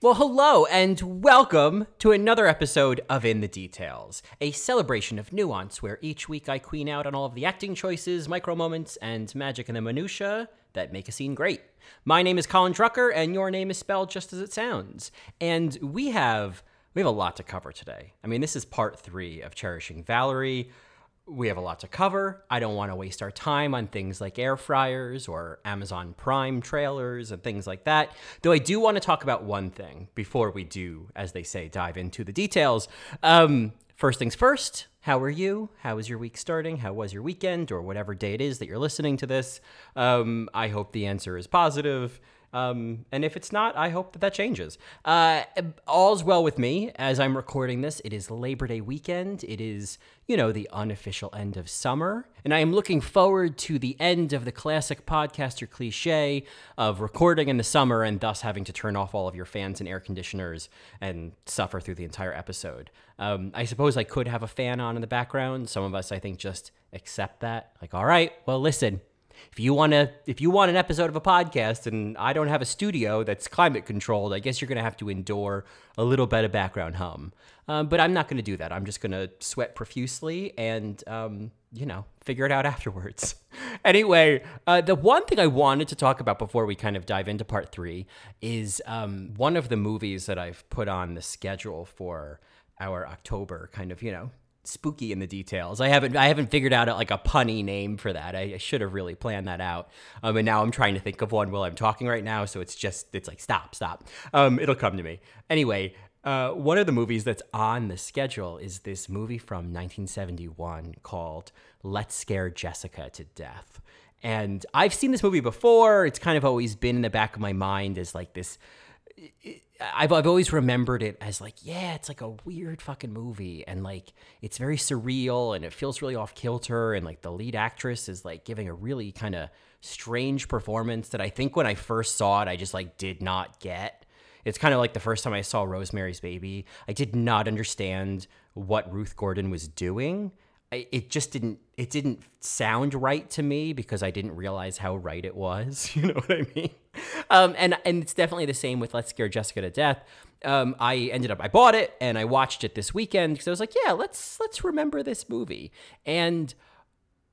Well, hello and welcome to another episode of In the Details, a celebration of nuance where each week I queen out on all of the acting choices, micro moments, and magic in the minutia that make a scene great. My name is Colin Drucker, and your name is spelled just as it sounds. And we have we have a lot to cover today. I mean, this is part three of cherishing Valerie we have a lot to cover. I don't want to waste our time on things like air fryers or Amazon Prime trailers and things like that. Though I do want to talk about one thing before we do, as they say, dive into the details. Um, first things first, how are you? How is your week starting? How was your weekend or whatever day it is that you're listening to this? Um, I hope the answer is positive. Um, and if it's not, I hope that that changes. Uh, all's well with me as I'm recording this. It is Labor Day weekend. It is, you know, the unofficial end of summer. And I am looking forward to the end of the classic podcaster cliche of recording in the summer and thus having to turn off all of your fans and air conditioners and suffer through the entire episode. Um, I suppose I could have a fan on in the background. Some of us, I think, just accept that. Like, all right, well, listen, if you want to if you want an episode of a podcast and I don't have a studio that's climate controlled, I guess you're going to have to endure a little bit of background hum. Um, but I'm not going to do that. I'm just going to sweat profusely and um, you know figure it out afterwards. anyway, uh, the one thing I wanted to talk about before we kind of dive into part three is um, one of the movies that I've put on the schedule for our October kind of you know spooky in the details. I haven't I haven't figured out like a punny name for that. I, I should have really planned that out. Um, and now I'm trying to think of one while I'm talking right now. So it's just it's like stop, stop. Um, it'll come to me anyway. Uh, one of the movies that's on the schedule is this movie from 1971 called Let's Scare Jessica to Death. And I've seen this movie before. It's kind of always been in the back of my mind as like this I've I've always remembered it as like, yeah, it's like a weird fucking movie, and like it's very surreal, and it feels really off kilter, and like the lead actress is like giving a really kind of strange performance that I think when I first saw it, I just like did not get. It's kind of like the first time I saw Rosemary's Baby. I did not understand what Ruth Gordon was doing. I, it just didn't it didn't sound right to me because I didn't realize how right it was. You know what I mean? Um, and and it's definitely the same with Let's Scare Jessica to Death. Um, I ended up I bought it and I watched it this weekend because I was like, yeah, let's let's remember this movie. And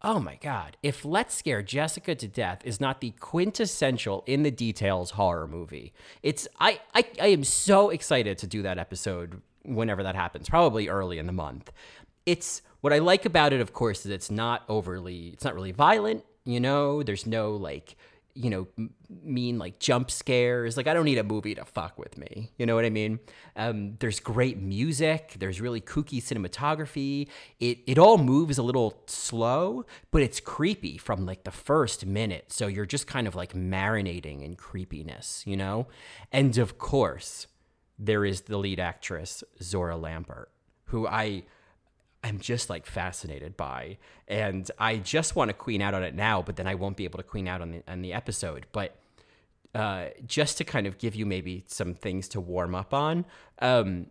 oh my god, if Let's Scare Jessica to Death is not the quintessential in the details horror movie, it's I I, I am so excited to do that episode whenever that happens, probably early in the month. It's what I like about it, of course, is it's not overly, it's not really violent. You know, there's no like, you know, mean like jump scares. Like I don't need a movie to fuck with me. You know what I mean? Um, there's great music. There's really kooky cinematography. It it all moves a little slow, but it's creepy from like the first minute. So you're just kind of like marinating in creepiness. You know, and of course, there is the lead actress Zohra Lampert, who I I'm just like fascinated by. And I just want to queen out on it now, but then I won't be able to queen out on the on the episode. But uh, just to kind of give you maybe some things to warm up on. Um,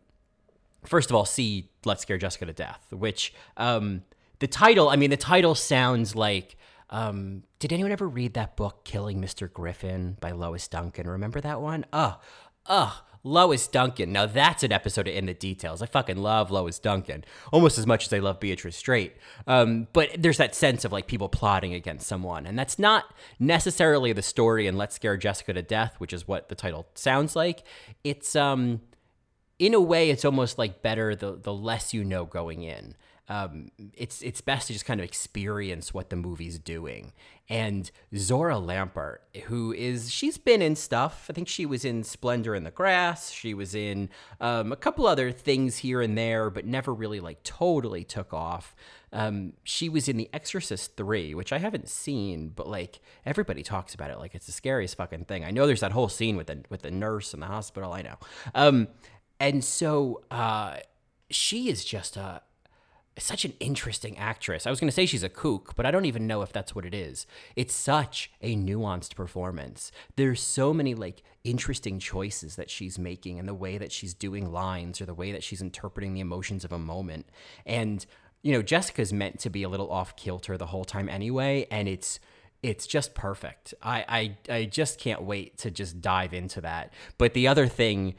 first of all, see Let's Scare Jessica to Death, which um, the title, I mean, the title sounds like. Um, did anyone ever read that book, Killing Mr. Griffin by Lois Duncan? Remember that one? Oh, oh, Lois Duncan. Now that's an episode In the Details. I fucking love Lois Duncan almost as much as I love Beatrice Straight. Um, but there's that sense of like people plotting against someone, and that's not necessarily the story in Let's Scare Jessica to Death, which is what the title sounds like. It's um, in a way, it's almost like better the the less you know going in um, it's it's best to just kind of experience what the movie's doing. And Zohra Lampert, who is she's been in stuff. I think she was in Splendor in the Grass. She was in um, a couple other things here and there, but never really like totally took off. Um, she was in The Exorcist 3, which I haven't seen, but like everybody talks about it like it's the scariest fucking thing. I know there's that whole scene with the with the nurse in the hospital. I know. And so uh, she is just a such an interesting actress. I was going to say she's a kook, but I don't even know if that's what it is. It's such a nuanced performance. There's so many like interesting choices that she's making and the way that she's doing lines or the way that she's interpreting the emotions of a moment. And you know, Jessica's meant to be a little off kilter the whole time anyway, and it's it's just perfect. I I I just can't wait to just dive into that. But the other thing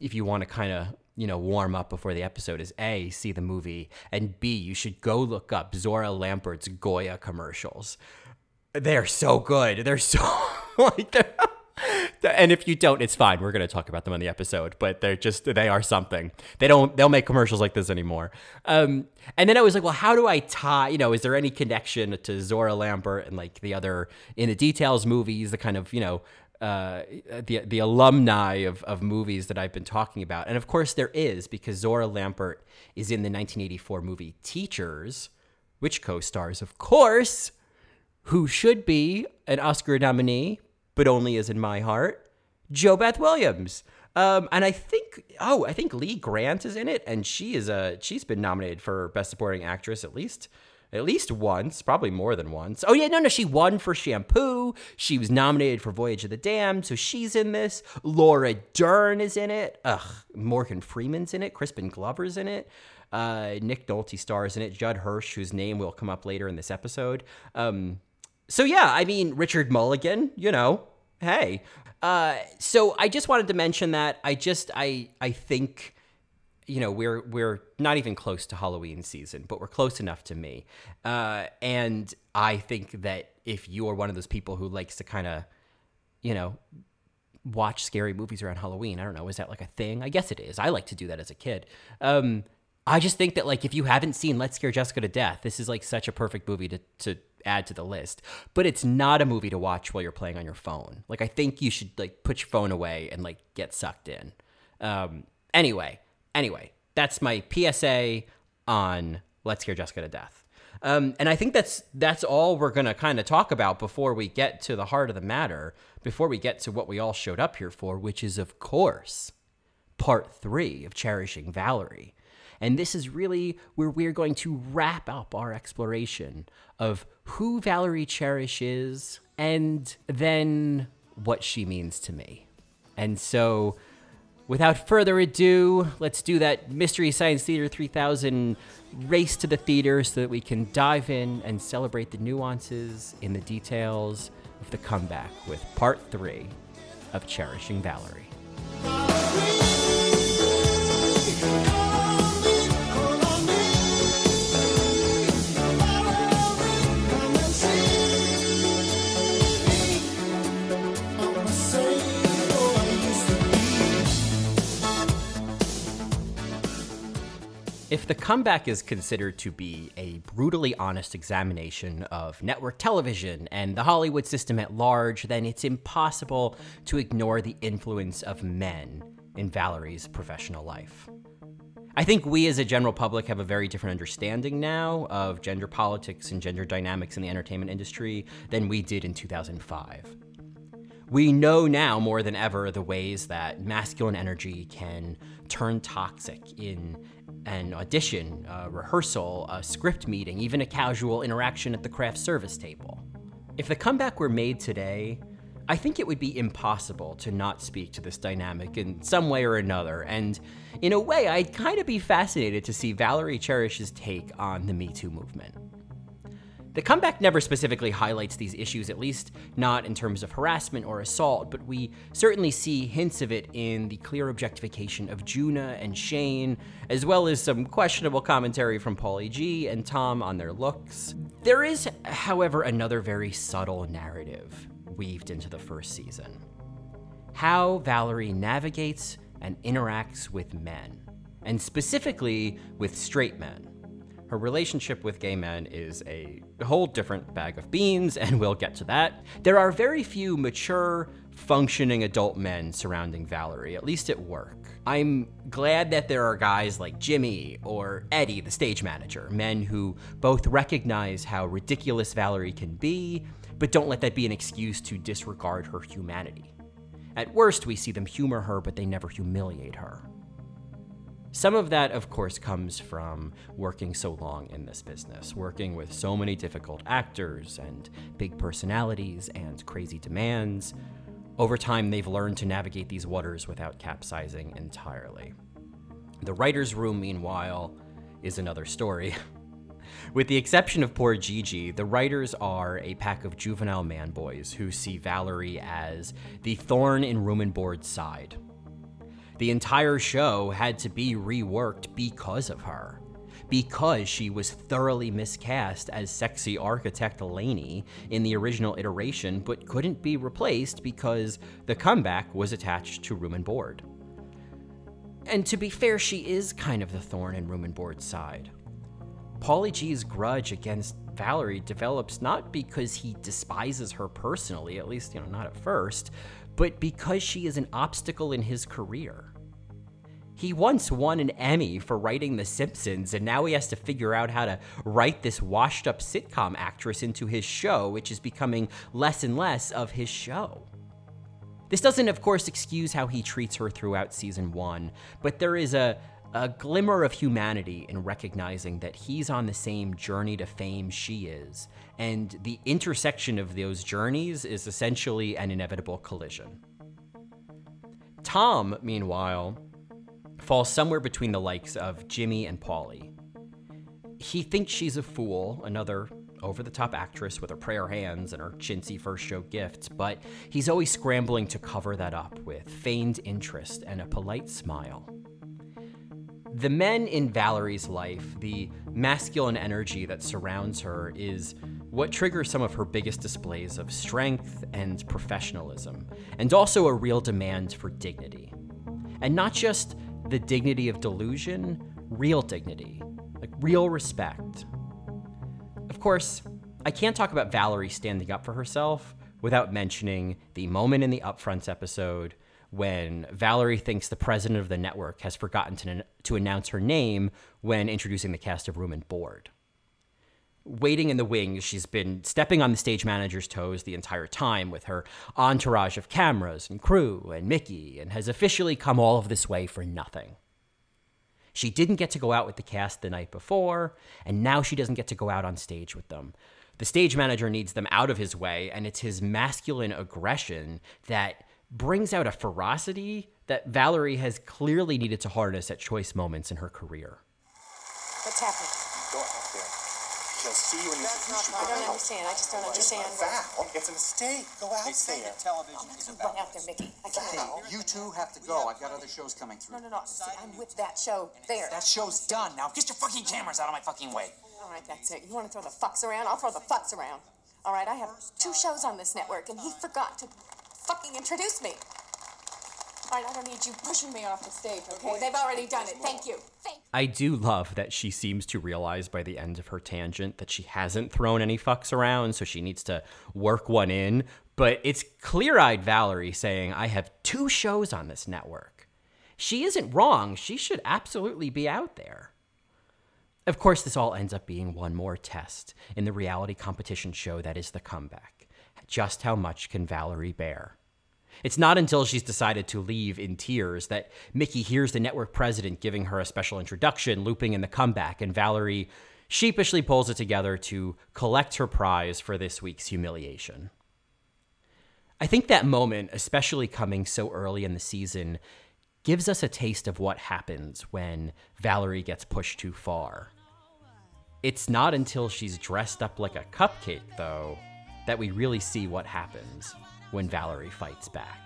if you want to kind of you know, warm up before the episode is A, see the movie, and B, you should go look up Zohra Lampert's Goya commercials. They're so good. They're so like they're, and if you don't, it's fine. We're going to talk about them on the episode, but they're just they are something. They don't they'll make commercials like this anymore. Um, and then I was like, well, how do I tie? You know, is there any connection to Zohra Lampert and like the other in the details movies, the kind of you know uh, the the alumni of, of movies that I've been talking about. And of course there is because Zohra Lampert is in the 1984 movie Teachers, which co-stars of course who should be an Oscar nominee, but only is in my heart, JoBeth Williams. Um, and I think oh, I think Lee Grant is in it and she is a she's been nominated for best supporting actress at least at least once, probably more than once. Oh yeah, no, no, she won for Shampoo. She was nominated for Voyage of the Damned, so she's in this. Laura Dern is in it. Ugh, Morgan Freeman's in it. Crispin Glover's in it. Uh, Nick Nolte stars in it. Judd Hirsch, whose name will come up later in this episode. Um, so yeah, I mean Richard Mulligan. You know, hey. Uh, so I just wanted to mention that. I just I I think you know we're we're not even close to Halloween season, but we're close enough to me. Uh, and I think that if you are one of those people who likes to kind of, you know, watch scary movies around Halloween, I don't know, is that like a thing? I guess it is. I like to do that as a kid. Um, I just think that like if you haven't seen Let's Scare Jessica to Death, this is like such a perfect movie to to add to the list. But it's not a movie to watch while you're playing on your phone. Like I think you should like put your phone away and like get sucked in. Um, anyway, Anyway, that's my PSA on Let's Scare Jessica to Death. Um, and I think that's that's all we're gonna kind of talk about before we get to the heart of the matter, before we get to what we all showed up here for, which is of course part three of Cherishing Valerie. And this is really where we're going to wrap up our exploration of who Valerie Cherish is and then what she means to me. And so without further ado, let's do that Mystery Science Theater 3000 race to the theater so that we can dive in and celebrate the nuances in the details of the comeback with part three of Cherishing Valerie. If the comeback is considered to be a brutally honest examination of network television and the Hollywood system at large, then it's impossible to ignore the influence of men in Valerie's professional life. I think we as a general public have a very different understanding now of gender politics and gender dynamics in the entertainment industry than we did in 2005. We know now more than ever the ways that masculine energy can turn toxic in an audition, a rehearsal, a script meeting, even a casual interaction at the craft service table. If the comeback were made today, I think it would be impossible to not speak to this dynamic in some way or another, and in a way, I'd kind of be fascinated to see Valerie Cherish's take on the Me Too movement. The comeback never specifically highlights these issues, at least not in terms of harassment or assault, but we certainly see hints of it in the clear objectification of Juna and Shane, as well as some questionable commentary from Paulie G and Tom on their looks. There is, however, another very subtle narrative weaved into the first season how Valerie navigates and interacts with men, and specifically with straight men her relationship with gay men is a whole different bag of beans, and we'll get to that. There are very few mature, functioning adult men surrounding Valerie, at least at work. I'm glad that there are guys like Jimmy or Eddie, the stage manager, men who both recognize how ridiculous Valerie can be, but don't let that be an excuse to disregard her humanity. At worst, we see them humor her, but they never humiliate her. Some of that, of course, comes from working so long in this business, working with so many difficult actors and big personalities and crazy demands. Over time, they've learned to navigate these waters without capsizing entirely. The writer's room, meanwhile, is another story. With the exception of poor Gigi, the writers are a pack of juvenile man boys who see Valerie as the thorn in Room and Board's side, the entire show had to be reworked because of her. Because she was thoroughly miscast as sexy architect Lainey in the original iteration, but couldn't be replaced because the comeback was attached to Room and Board. And to be fair, she is kind of the thorn in Room and Board's side. Paulie G's grudge against Valerie develops not because he despises her personally, at least, you know, not at first, but because she is an obstacle in his career. He once won an Emmy for writing The Simpsons, and now he has to figure out how to write this washed up sitcom actress into his show, which is becoming less and less of his show. This doesn't, of course, excuse how he treats her throughout season one, but there is a, a glimmer of humanity in recognizing that he's on the same journey to fame she is, and the intersection of those journeys is essentially an inevitable collision. Tom, meanwhile, falls somewhere between the likes of Jimmy and Paulie. He thinks she's a fool, another over the top actress with her prayer hands and her chintzy first show gifts, but he's always scrambling to cover that up with feigned interest and a polite smile. The men in Valerie's life, the masculine energy that surrounds her, is what triggers some of her biggest displays of strength and professionalism, and also a real demand for dignity. And not just the dignity of delusion, real dignity, like real respect. Of course, I can't talk about Valerie standing up for herself without mentioning the moment in the Upfronts episode when Valerie thinks the president of the network has forgotten to, to announce her name when introducing the cast of Room and Board. Waiting in the wings, she's been stepping on the stage manager's toes the entire time with her entourage of cameras and crew and Mickey, and has officially come all of this way for nothing. She didn't get to go out with the cast the night before, and now she doesn't get to go out on stage with them. The stage manager needs them out of his way, and it's his masculine aggression that brings out a ferocity that Valerie has clearly needed to harness at choice moments in her career. What's happening? Go out there. She'll see you and That's you not I don't understand. I just don't understand. Val, it's a mistake. Go out They say there. that television is about run out there, Mickey. I can't. Val. You two have to go. I've got other shows coming through. No, no, no. See, I'm with that show there. That show's done. Now get your fucking cameras out of my fucking way. All right, that's it. You want to throw the fucks around? I'll throw the fucks around. All right, I have two shows on this network, and he forgot to fucking introduce me. All right, I don't need you pushing me off the stage, okay? They've already done it. Thank you. Thank I do love that she seems to realize by the end of her tangent that she hasn't thrown any fucks around, so she needs to work one in. But it's clear eyed Valerie saying, I have two shows on this network. She isn't wrong. She should absolutely be out there. Of course, this all ends up being one more test in the reality competition show that is the comeback. Just how much can Valerie bear? It's not until she's decided to leave in tears that Mickey hears the network president giving her a special introduction, looping in the comeback, and Valerie sheepishly pulls it together to collect her prize for this week's humiliation. I think that moment, especially coming so early in the season, gives us a taste of what happens when Valerie gets pushed too far. It's not until she's dressed up like a cupcake, though, that we really see what happens when Valerie fights back.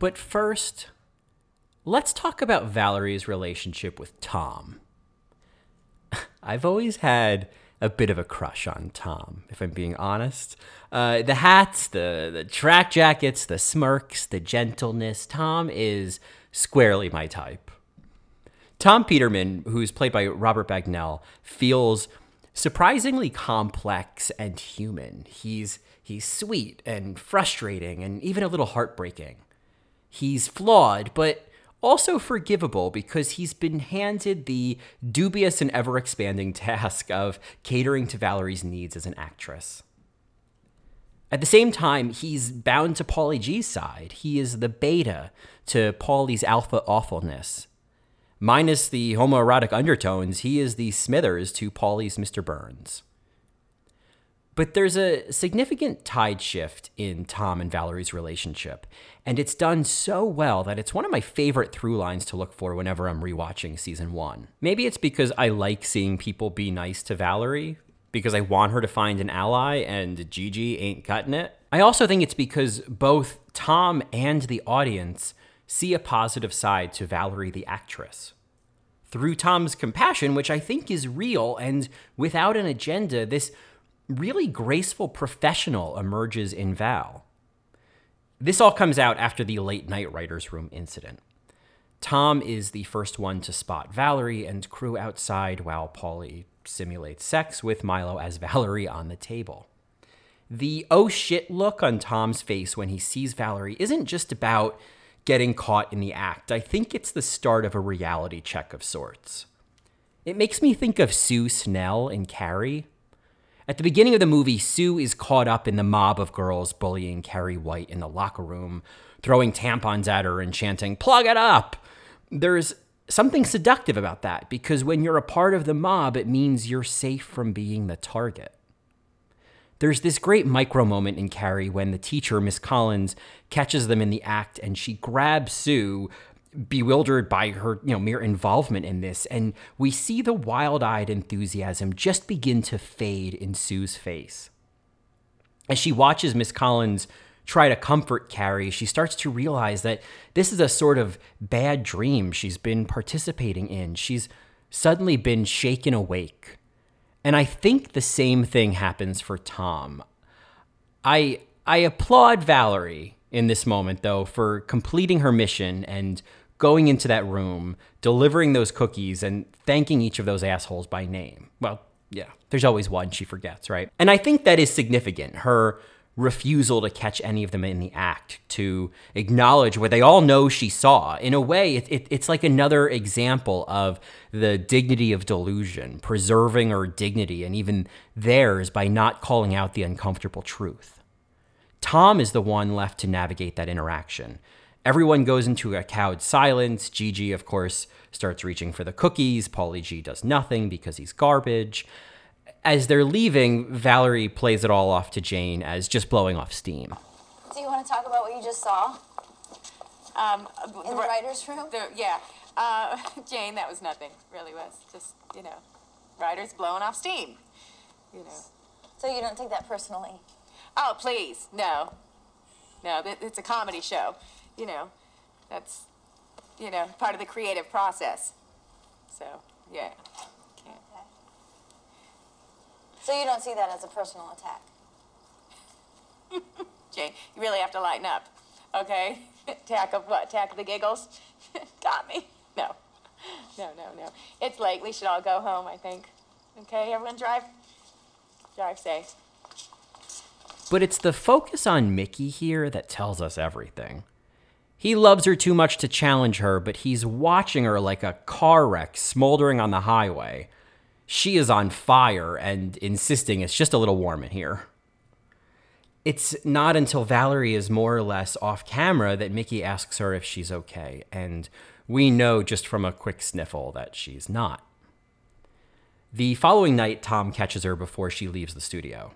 But first, let's talk about Valerie's relationship with Tom. I've always had a bit of a crush on Tom, if I'm being honest. Uh, the hats, the, the track jackets, the smirks, the gentleness. Tom is squarely my type. Tom Peterman, who's played by Robert Bagnell, feels surprisingly complex and human. He's he's sweet and frustrating and even a little heartbreaking. He's flawed, but Also forgivable because he's been handed the dubious and ever expanding task of catering to Valerie's needs as an actress. At the same time, he's bound to Paulie G's side. He is the beta to Paulie's alpha awfulness. Minus the homoerotic undertones, he is the Smithers to Paulie's Mr. Burns. But there's a significant tide shift in Tom and Valerie's relationship, and it's done so well that it's one of my favorite through lines to look for whenever I'm rewatching season one. Maybe it's because I like seeing people be nice to Valerie, because I want her to find an ally, and Gigi ain't cutting it. I also think it's because both Tom and the audience see a positive side to Valerie the actress. Through Tom's compassion, which I think is real, and without an agenda, this really graceful professional emerges in Val. This all comes out after the late night writer's room incident. Tom is the first one to spot Valerie and crew outside while Paulie simulates sex with Milo as Valerie on the table. The oh shit look on Tom's face when he sees Valerie isn't just about getting caught in the act. I think it's the start of a reality check of sorts. It makes me think of Sue Snell in Carrie, at the beginning of the movie, Sue is caught up in the mob of girls bullying Carrie White in the locker room, throwing tampons at her and chanting, Plug it up! There's something seductive about that because when you're a part of the mob, it means you're safe from being the target. There's this great micro moment in Carrie when the teacher, Miss Collins, catches them in the act and she grabs Sue, bewildered by her you know mere involvement in this. And we see the wild-eyed enthusiasm just begin to fade in Sue's face. As she watches Miss Collins try to comfort Carrie she starts to realize that this is a sort of bad dream she's been participating in. She's suddenly been shaken awake. And I think the same thing happens for Tom. I I applaud Valerie in this moment though for completing her mission and going into that room, delivering those cookies, and thanking each of those assholes by name. Well, yeah, there's always one she forgets, right? And I think that is significant. Her refusal to catch any of them in the act, to acknowledge what they all know she saw. In a way, it, it, it's like another example of the dignity of delusion, preserving her dignity and even theirs by not calling out the uncomfortable truth. Tom is the one left to navigate that interaction. Everyone goes into a cowed silence. Gigi, of course, starts reaching for the cookies. Paulie G does nothing because he's garbage. As they're leaving, Valerie plays it all off to Jane as just blowing off steam. Do you want to talk about what you just saw Um, in the writer's room? the, yeah. Uh, Jane, that was nothing. Really was. Just, you know, writers blowing off steam. You know. So you don't take that personally? Oh, please. No. No, th- it's a comedy show. You know, that's, you know, part of the creative process. So, yeah. Can't. So you don't see that as a personal attack? Jane, you really have to lighten up. Okay? Tack of what? Tack of the giggles? Got me. No. No, no, no. It's late. We should all go home, I think. Okay, everyone drive drive safe. But it's the focus on Mickey here that tells us everything. He loves her too much to challenge her, but he's watching her like a car wreck smoldering on the highway. She is on fire and insisting it's just a little warm in here. It's not until Valerie is more or less off camera that Mickey asks her if she's okay, and we know just from a quick sniffle that she's not. The following night, Tom catches her before she leaves the studio.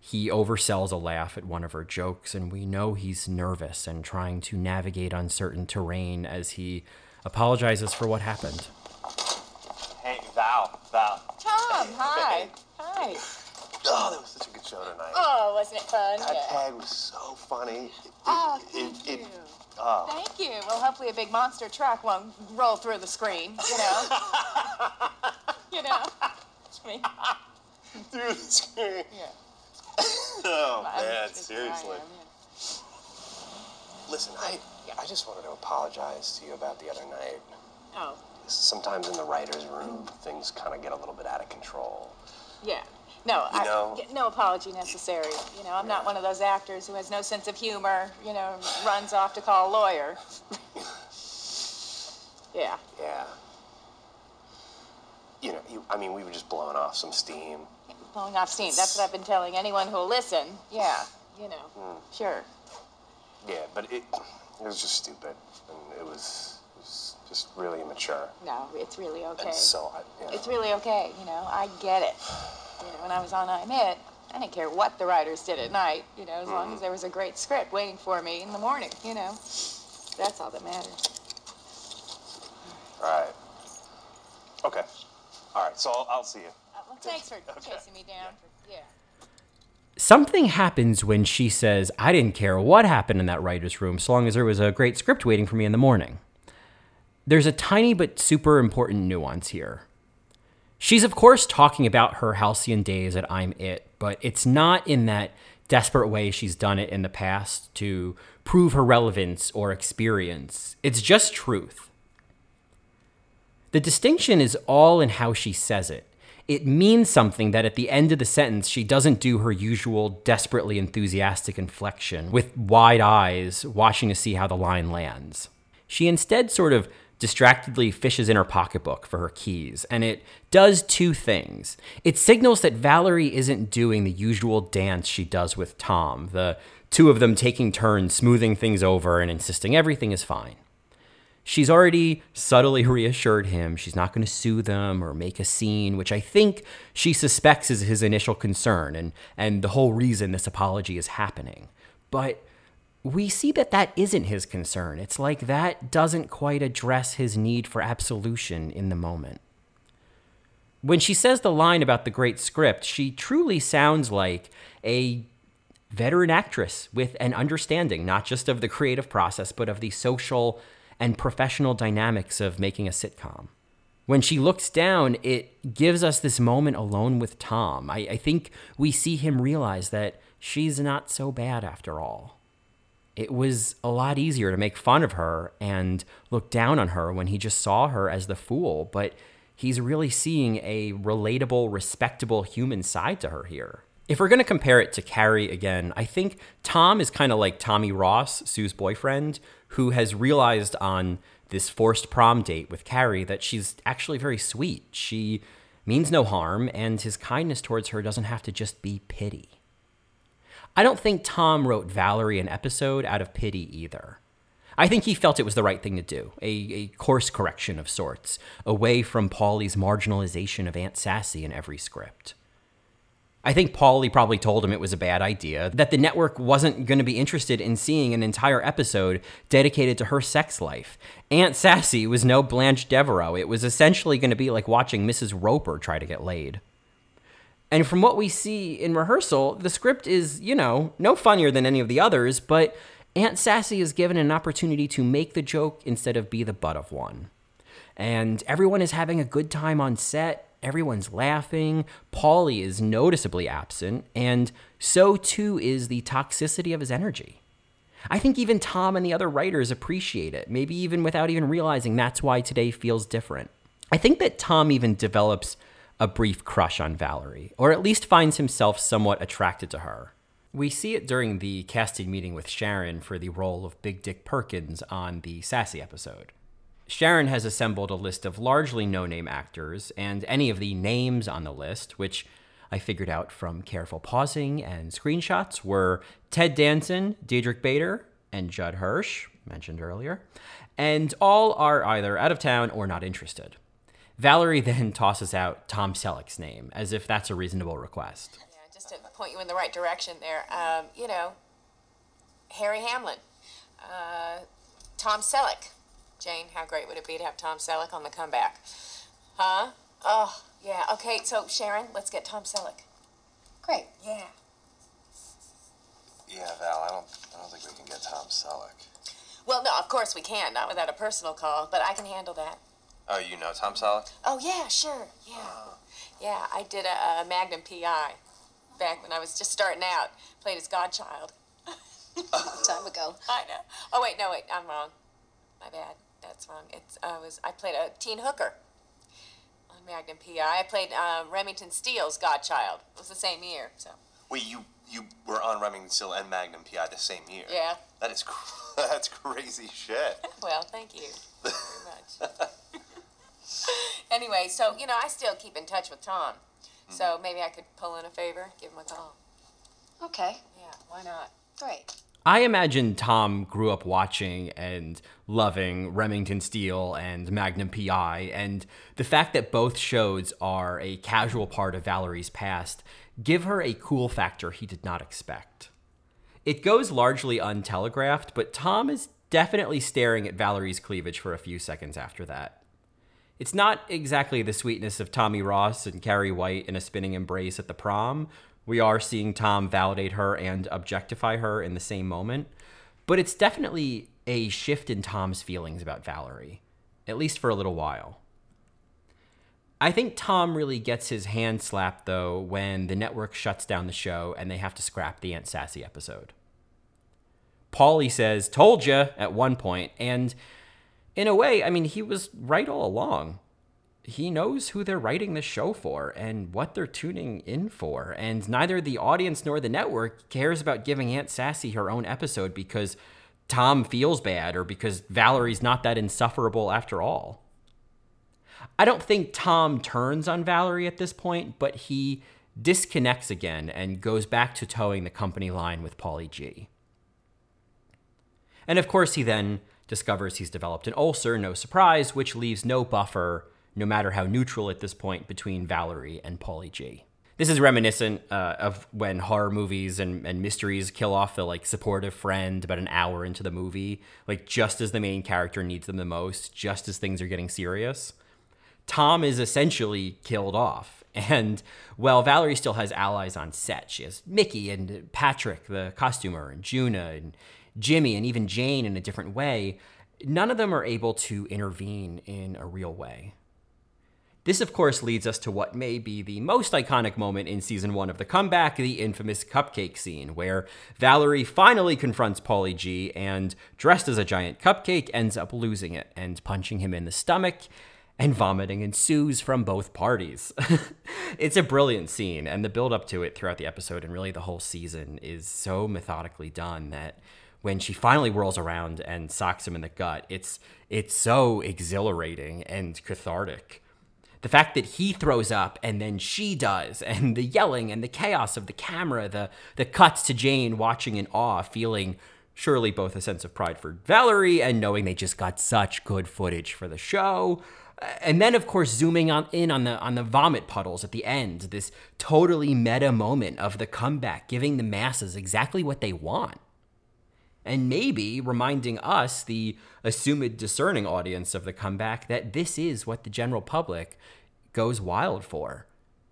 He oversells a laugh at one of her jokes, and we know he's nervous and trying to navigate uncertain terrain as he apologizes for what happened. Hey, Val, Val. Tom, hi. Hi. Oh, that was such a good show tonight. Oh, wasn't it fun? that Yeah. tag was so funny. It- Oh, it- thank it- you. oh. Thank you. Well, hopefully a big monster truck won't roll through the screen, you know? you know? I mean, Through the screen. yeah. Oh, I'm man, seriously. I am, yeah. Listen, I, I just wanted to apologize to you about the other night. Oh, Sometimes in the writer's room, things kind of get a little bit out of control. yeah. No, I, know- yeah, no apology necessary. You know, I'm not one of those actors who has no sense of humor, you know, runs off to call a lawyer. Yeah. Yeah. You know, you, I mean, we were just blowing off some steam. Blowing off steam. That's what I've been telling anyone who'll listen. Yeah. You know. Hmm. Sure. Yeah, but it, it was just stupid, and it was, it was just really immature. No, it's really okay. And so, I, you know, It's really okay, you know. I get it. You know, when I was on I'm I didn't care what the writers did at night, you know, as long mm-hmm. as there was a great script waiting for me in the morning, you know. That's all that matters. all right. Okay. All right. So I'll, I'll see you. Well, thanks for chasing me down. For, yeah. Something happens when she says, I didn't care what happened in that writer's room so long as there was a great script waiting for me in the morning. There's a tiny but super important nuance here. She's, of course, talking about her halcyon days at I'm It, but it's not in that desperate way she's done it in the past to prove her relevance or experience. It's just truth. The distinction is all in how she says it. It means something that at the end of the sentence, she doesn't do her usual desperately enthusiastic inflection with wide eyes, watching to see how the line lands. She instead sort of distractedly fishes in her pocketbook for her keys, and it does two things. It signals that Valerie isn't doing the usual dance she does with Tom, the two of them taking turns smoothing things over and insisting everything is fine. She's already subtly reassured him she's not going to sue them or make a scene, which I think she suspects is his initial concern and, and the whole reason this apology is happening. But we see that that isn't his concern. It's like that doesn't quite address his need for absolution in the moment. When she says the line about the great script, she truly sounds like a veteran actress with an understanding not just of the creative process, but of the social and professional dynamics of making a sitcom. When she looks down, it gives us this moment alone with Tom. I, I think we see him realize that she's not so bad after all. It was a lot easier to make fun of her and look down on her when he just saw her as the fool, but he's really seeing a relatable, respectable human side to her here. If we're going to compare it to Carrie again, I think Tom is kind of like Tommy Ross, Sue's boyfriend, who has realized on this forced prom date with Carrie that she's actually very sweet. She means no harm, and his kindness towards her doesn't have to just be pity. I don't think Tom wrote Valerie an episode out of pity either. I think he felt it was the right thing to do, a, a course correction of sorts, away from Paulie's marginalization of Aunt Sassy in every script. I think Paulie probably told him it was a bad idea, that the network wasn't going to be interested in seeing an entire episode dedicated to her sex life. Aunt Sassy was no Blanche Devereaux. It was essentially going to be like watching Mrs. Roper try to get laid. And from what we see in rehearsal, the script is, you know, no funnier than any of the others, but Aunt Sassy is given an opportunity to make the joke instead of be the butt of one. And everyone is having a good time on set. Everyone's laughing. Paulie is noticeably absent, and so too is the toxicity of his energy. I think even Tom and the other writers appreciate it, maybe even without even realizing that's why today feels different. I think that Tom even develops a brief crush on Valerie, or at least finds himself somewhat attracted to her. We see it during the casting meeting with Sharon for the role of Big Dick Perkins on the Sassy episode. Sharon has assembled a list of largely no name actors, and any of the names on the list, which I figured out from careful pausing and screenshots, were Ted Danson, Diedrich Bader, and Judd Hirsch, mentioned earlier, and all are either out of town or not interested. Valerie then tosses out Tom Selleck's name, as if that's a reasonable request. Yeah, just to point you in the right direction there. Um, you know, Harry Hamlin, uh, Tom Selleck. Jane, how great would it be to have Tom Selleck on the comeback? Huh? Oh, yeah. Okay, so Sharon, let's get Tom Selleck. Great. Yeah. Yeah, Val, I don't, I don't think we can get Tom Selleck. Well, no, of course we can, not without a personal call, but I can handle that. Oh, you know Tom Selleck? Oh, yeah, sure. Yeah. Ah. Yeah, I did a, a Magnum PI back when I was just starting out. Played his godchild. A Long time ago. I know. Oh, wait, no, wait, I'm wrong. My bad. That's wrong. It's I was I played a teen hooker on Magnum PI. I played um, Remington Steele's godchild. It was the same year, so Wait, you you were on Remington Steele and Magnum PI the same year? yeah. That is cr- that's crazy shit. Well, thank you very much. anyway, so, you know, I still keep in touch with Tom. So maybe I could pull in a favor, give him a call. Okay, Yeah, why not? great. I imagine Tom grew up watching and loving Remington Steele and Magnum PI, and the fact that both shows are a casual part of Valerie's past give her a cool factor he did not expect. It goes largely untelegraphed, but Tom is definitely staring at Valerie's cleavage for a few seconds after that. It's not exactly the sweetness of Tommy Ross and Carrie White in a spinning embrace at the prom. We are seeing Tom validate her and objectify her in the same moment, but it's definitely a shift in Tom's feelings about Valerie, at least for a little while. I think Tom really gets his hand slapped though when the network shuts down the show and they have to scrap the Aunt Sassy episode. Paulie says, Told ya, at one point, and in a way, I mean, he was right all along. He knows who they're writing the show for and what they're tuning in for, and neither the audience nor the network cares about giving Aunt Sassy her own episode because Tom feels bad or because Valerie's not that insufferable after all. I don't think Tom turns on Valerie at this point, but he disconnects again and goes back to toeing the company line with Paulie G. And of course, he then discovers he's developed an ulcer, no surprise, which leaves no buffer, no matter how neutral at this point, between Valerie and Paulie G. This is reminiscent uh, of when horror movies and, and mysteries kill off the like supportive friend about an hour into the movie, like just as the main character needs them the most, just as things are getting serious. Tom is essentially killed off. And while Valerie still has allies on set, she has Mickey and Patrick, the costumer, and Juna and Jimmy, and even Jane in a different way. None of them are able to intervene in a real way. This, of course, leads us to what may be the most iconic moment in season one of the comeback the infamous cupcake scene, where Valerie finally confronts Paulie G and, dressed as a giant cupcake, ends up losing it and punching him in the stomach and vomiting ensues from both parties. it's a brilliant scene, and the build up to it throughout the episode and really the whole season is so methodically done that when she finally whirls around and socks him in the gut, it's it's so exhilarating and cathartic. The fact that he throws up and then she does, and the yelling and the chaos of the camera, the the cuts to Jane watching in awe, feeling surely both a sense of pride for Valerie and knowing they just got such good footage for the show. Uh, and then of course zooming on in on the on the vomit puddles at the end this totally meta moment of the comeback giving the masses exactly what they want and maybe reminding us the assumed discerning audience of the comeback that this is what the general public goes wild for.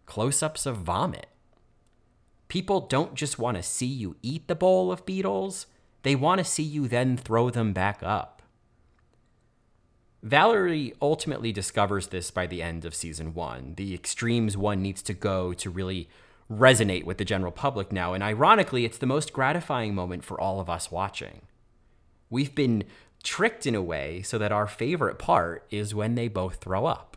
Close-ups of vomit. People don't just want to see you eat the bowl of beetles they want to see you then throw them back up. Valerie ultimately discovers this by the end of season one. The extremes one needs to go to really resonate with the general public now. And ironically, it's the most gratifying moment for all of us watching. We've been tricked in a way so that our favorite part is when they both throw up.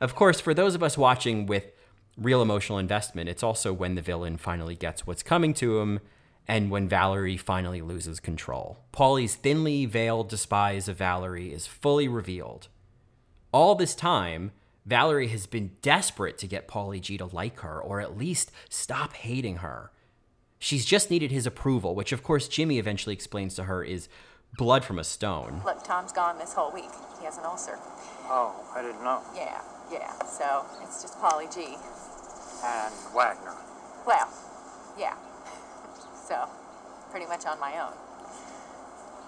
Of course, for those of us watching with real emotional investment, it's also when the villain finally gets what's coming to him and when Valerie finally loses control. Paulie's thinly veiled despise of Valerie is fully revealed. All this time, Valerie has been desperate to get Paulie G to like her or at least stop hating her. She's just needed his approval, which of course Jimmy eventually explains to her is blood from a stone. Look, Tom's gone this whole week. He has an ulcer. Oh, I didn't know. Yeah, yeah. So it's just Paulie G. And Wagner. Well, yeah. So, pretty much on my own.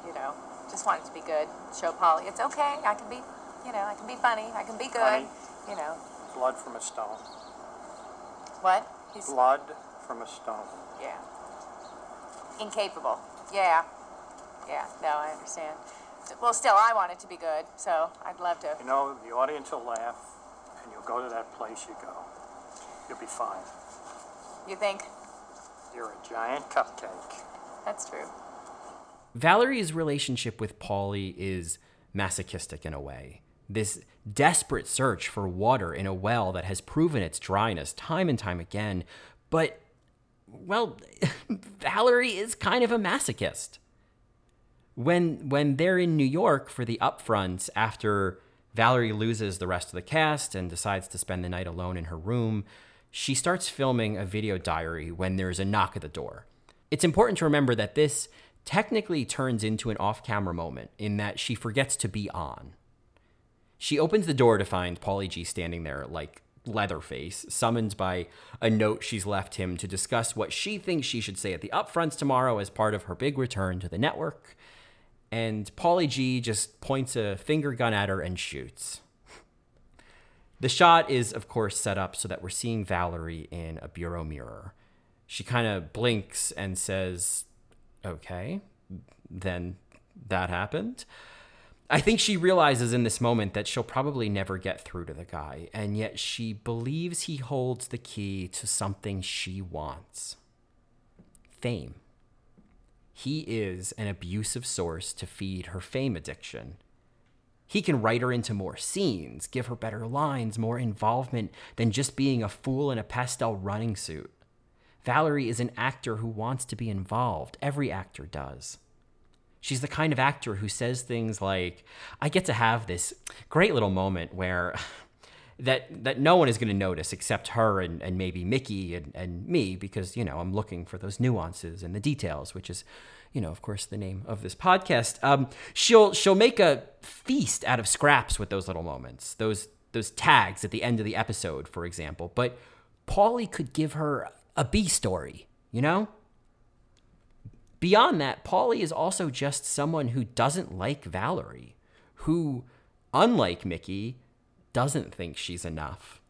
You know, just wanted to be good. Show Paulie it's okay. I can be, you know, I can be funny. I can be good. Funny. You know, Blood from a stone. what? He's Blood from a stone. yeah. Incapable. Yeah. Yeah. No, I understand. Well, still, I want it to be good, so I'd love to. You know, the audience will laugh, and you'll go to that place you go. You'll be fine. You think? You're a giant cupcake. That's true. Valerie's relationship with Paulie is masochistic in a way. This desperate search for water in a well that has proven its dryness time and time again. But, well, Valerie is kind of a masochist. When when they're in New York for the upfronts after Valerie loses the rest of the cast and decides to spend the night alone in her room, she starts filming a video diary when there's a knock at the door. It's important to remember that this technically turns into an off-camera moment in that she forgets to be on. She opens the door to find Paulie G standing there like Leatherface, summoned by a note she's left him to discuss what she thinks she should say at the upfronts tomorrow as part of her big return to the network. And Paulie G just points a finger gun at her and shoots. The shot is, of course, set up so that we're seeing Valerie in a bureau mirror. She kind of blinks and says, Okay, then that happened. I think she realizes in this moment that she'll probably never get through to the guy, and yet she believes he holds the key to something she wants fame. He is an abusive source to feed her fame addiction. He can write her into more scenes, give her better lines, more involvement than just being a fool in a pastel running suit. Valerie is an actor who wants to be involved. Every actor does. She's the kind of actor who says things like, I get to have this great little moment where that that no one is going to notice except her and, and maybe Mickey and, and me because you know I'm looking for those nuances and the details, which is, you know, of course, the name of this podcast. Um, she'll she'll make a feast out of scraps with those little moments, those those tags at the end of the episode, for example. But Paulie could give her a B story, you know. Beyond that, Paulie is also just someone who doesn't like Valerie, who, unlike Mickey, doesn't think she's enough.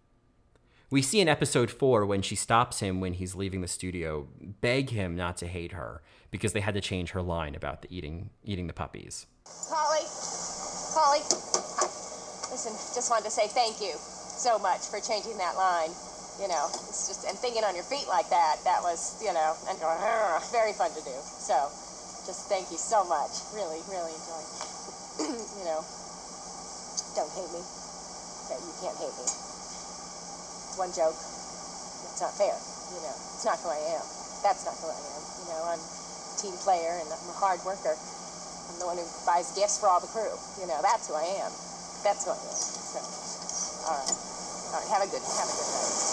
We see in episode four when she stops him when he's leaving the studio, beg him not to hate her because they had to change her line about the eating eating the puppies. Paulie, Paulie, listen, just wanted to say thank you so much for changing that line. You know, it's just, and thinking on your feet like that, that was, you know, and going, very fun to do. So, just thank you so much. Really, really enjoyed You know, don't hate me. You can't hate me. It's one joke. It's not fair. You know, it's not who I am. That's not who I am. You know, I'm a team player and I'm a hard worker. I'm the one who buys gifts for all the crew. You know, that's who I am. That's who I am. So, all right. All right. Have a good, have a good night.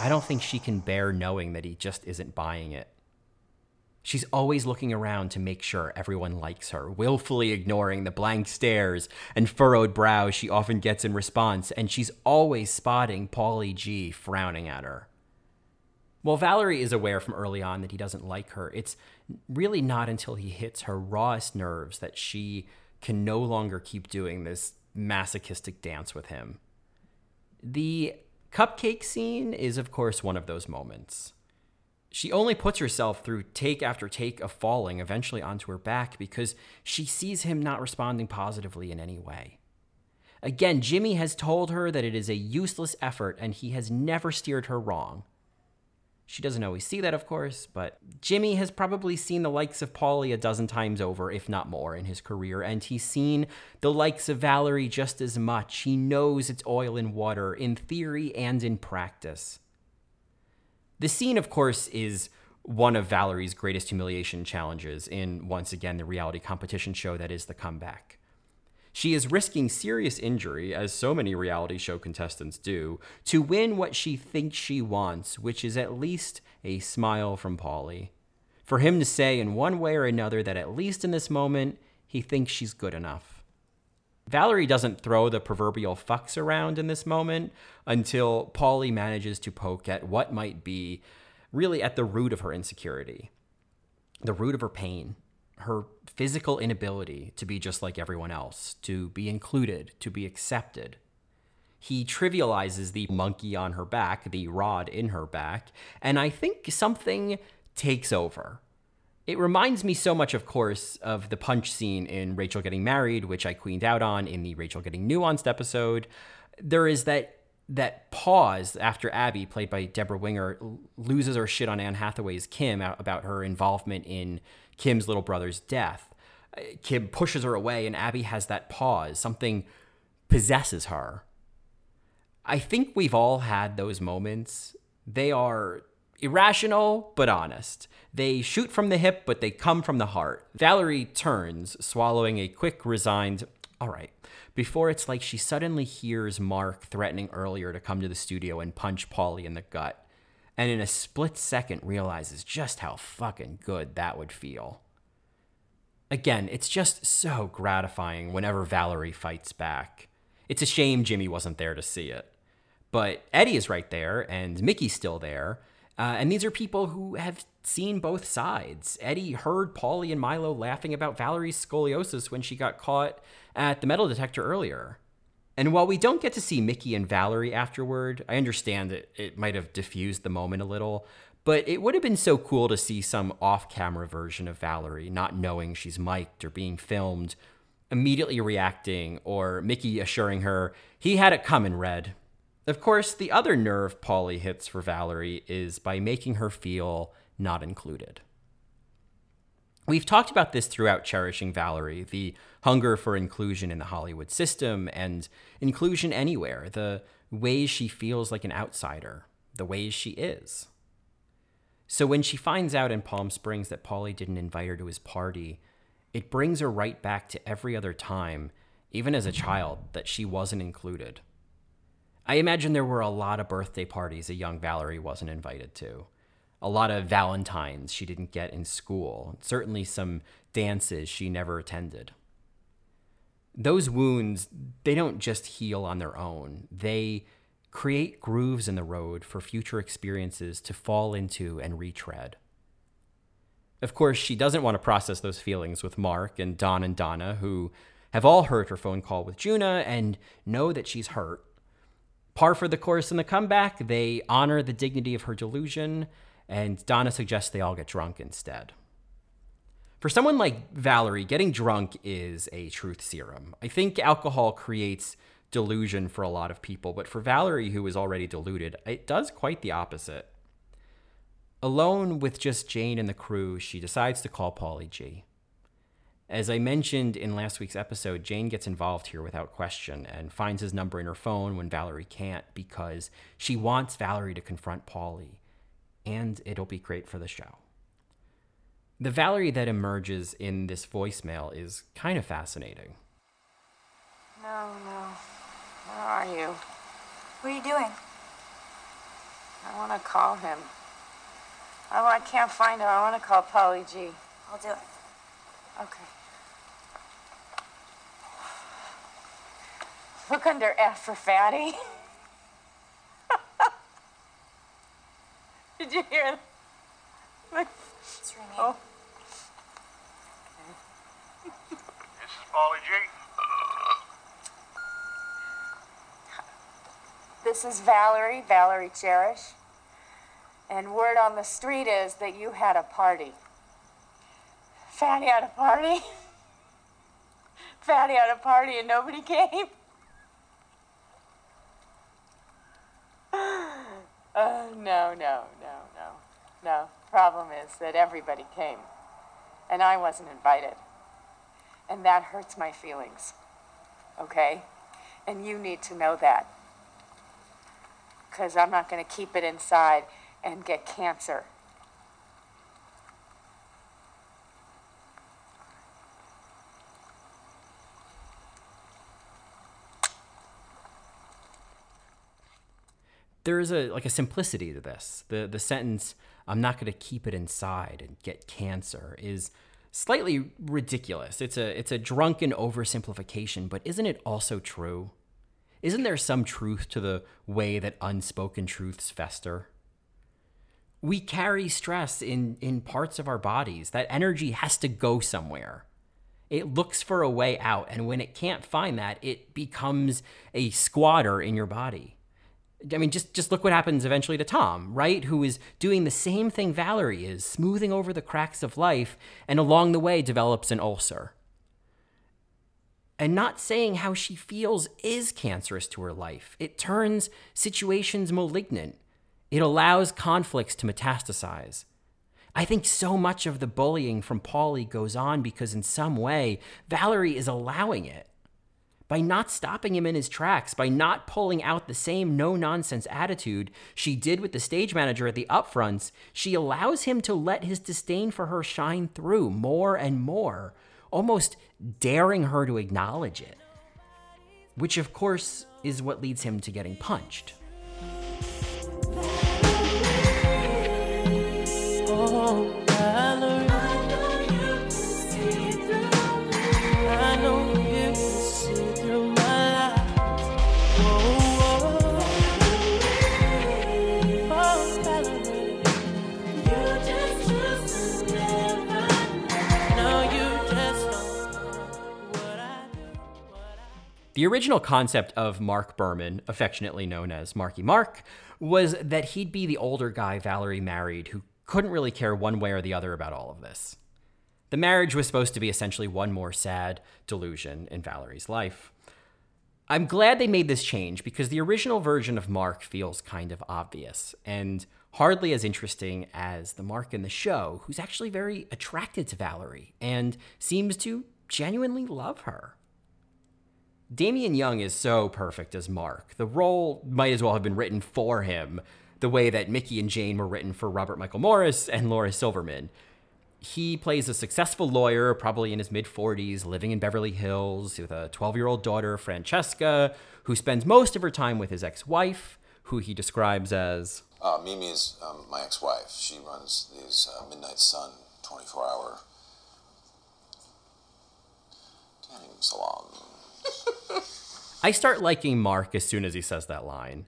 I don't think she can bear knowing that he just isn't buying it. She's always looking around to make sure everyone likes her, willfully ignoring the blank stares and furrowed brows she often gets in response, and she's always spotting Paulie G frowning at her. While Valerie is aware from early on that he doesn't like her, it's really not until he hits her rawest nerves that she can no longer keep doing this masochistic dance with him. The cupcake scene is, of course, one of those moments. She only puts herself through take after take of falling eventually onto her back because she sees him not responding positively in any way. Again, Jimmy has told her that it is a useless effort and he has never steered her wrong. She doesn't always see that, of course, but Jimmy has probably seen the likes of Paulie a dozen times over, if not more, in his career, and he's seen the likes of Valerie just as much. He knows it's oil and water, in theory and in practice. The scene, of course, is one of Valerie's greatest humiliation challenges in, once again, the reality competition show that is The Comeback. She is risking serious injury, as so many reality show contestants do, to win what she thinks she wants, which is at least a smile from Paulie. For him to say in one way or another that at least in this moment, he thinks she's good enough. Valerie doesn't throw the proverbial fucks around in this moment until Paulie manages to poke at what might be really at the root of her insecurity, the root of her pain, her physical inability to be just like everyone else, to be included, to be accepted. He trivializes the monkey on her back, the rod in her back, and I think something takes over. It reminds me so much, of course, of the punch scene in Rachel Getting Married, which I queened out on in the Rachel Getting Nuanced episode. There is that that pause after Abby, played by Debra Winger, loses her shit on Anne Hathaway's Kim about her involvement in Kim's little brother's death. Uh, Kim pushes her away, and Abby has that pause. Something possesses her. I think we've all had those moments. They are Irrational, but honest. They shoot from the hip, but they come from the heart. Valerie turns, swallowing a quick, resigned, all right, before it's like she suddenly hears Mark threatening earlier to come to the studio and punch Paulie in the gut, and in a split second realizes just how fucking good that would feel. Again, it's just so gratifying whenever Valerie fights back. It's a shame Jimmy wasn't there to see it. But Eddie is right there, and Mickey's still there. Uh, and these are people who have seen both sides. Eddie heard Paulie and Milo laughing about Valerie's scoliosis when she got caught at the metal detector earlier. And while we don't get to see Mickey and Valerie afterward, I understand that it might have diffused the moment a little, but it would have been so cool to see some off camera version of Valerie, not knowing she's mic'd or being filmed, immediately reacting, or Mickey assuring her he had it coming, Red. Of course, the other nerve Paulie hits for Valerie is by making her feel not included. We've talked about this throughout Cherishing Valerie the hunger for inclusion in the Hollywood system and inclusion anywhere, the ways she feels like an outsider, the ways she is. So when she finds out in Palm Springs that Paulie didn't invite her to his party, it brings her right back to every other time, even as a child, that she wasn't included. I imagine there were a lot of birthday parties a young Valerie wasn't invited to a lot of Valentines she didn't get in school, certainly some dances she never attended. Those wounds, they don't just heal on their own, they create grooves in the road for future experiences to fall into and retread. Of course, she doesn't want to process those feelings with Mark and Don and Donna, who have all heard her phone call with Juna and know that she's hurt. Par for the course in the comeback, they honor the dignity of her delusion and Donna suggests they all get drunk instead. For someone like Valerie, getting drunk is a truth serum. I think alcohol creates delusion for a lot of people, but for Valerie, who is already deluded, it does quite the opposite. Alone with just Jane and the crew, she decides to call Paulie G. As I mentioned in last week's episode, Jane gets involved here without question and finds his number in her phone when Valerie can't because she wants Valerie to confront Paulie and it'll be great for the show. The Valerie that emerges in this voicemail is kind of fascinating. No, no. Where are you? What are you doing? I want to call him. Oh, I can't find him. I want to call Paulie G. I'll do it. Okay. Look under F for fatty. Did you hear that? It's ringing. Oh. This is Paulie G. This is Valerie, Valerie Cherish. And word on the street is that you had a party. Fatty had a party. Fatty had a party and nobody came. Uh, no, no, no, no, no. Problem is that everybody came, and I wasn't invited. And that hurts my feelings. Okay? And you need to know that. Because I'm not going to keep it inside and get cancer. There is a like a simplicity to this. The the sentence "I'm not going to keep it inside and get cancer" is slightly ridiculous. It's a it's a drunken oversimplification, but isn't it also true? Isn't there some truth to the way that unspoken truths fester? We carry stress in in parts of our bodies. That energy has to go somewhere. It looks for a way out, and when it can't find that, it becomes a squatter in your body. I mean, just just look what happens eventually to Tom, right? Who is doing the same thing Valerie is, smoothing over the cracks of life, and along the way develops an ulcer. And not saying how she feels is cancerous to her life. It turns situations malignant. It allows conflicts to metastasize. I think so much of the bullying from Paulie goes on because in some way Valerie is allowing it. By not stopping him in his tracks, by not pulling out the same no nonsense attitude she did with the stage manager at the upfronts, she allows him to let his disdain for her shine through more and more, almost daring her to acknowledge it. Which, of course, is what leads him to getting punched. The original concept of Mark Berman, affectionately known as Marky Mark, was that he'd be the older guy Valerie married who couldn't really care one way or the other about all of this. The marriage was supposed to be essentially one more sad delusion in Valerie's life. I'm glad they made this change because the original version of Mark feels kind of obvious and hardly as interesting as the Mark in the show, who's actually very attracted to Valerie and seems to genuinely love her. Damian Young is so perfect as Mark. The role might as well have been written for him, the way that Mickey and Jane were written for Robert Michael Morris and Laura Silverman. He plays a successful lawyer, probably in his mid 40s, living in Beverly Hills with a 12 year old daughter, Francesca, who spends most of her time with his ex wife, who he describes as Uh, Mimi is um, my ex-wife. She runs these uh, Midnight Sun 24-hour tanning salon. I start liking Mark as soon as he says that line.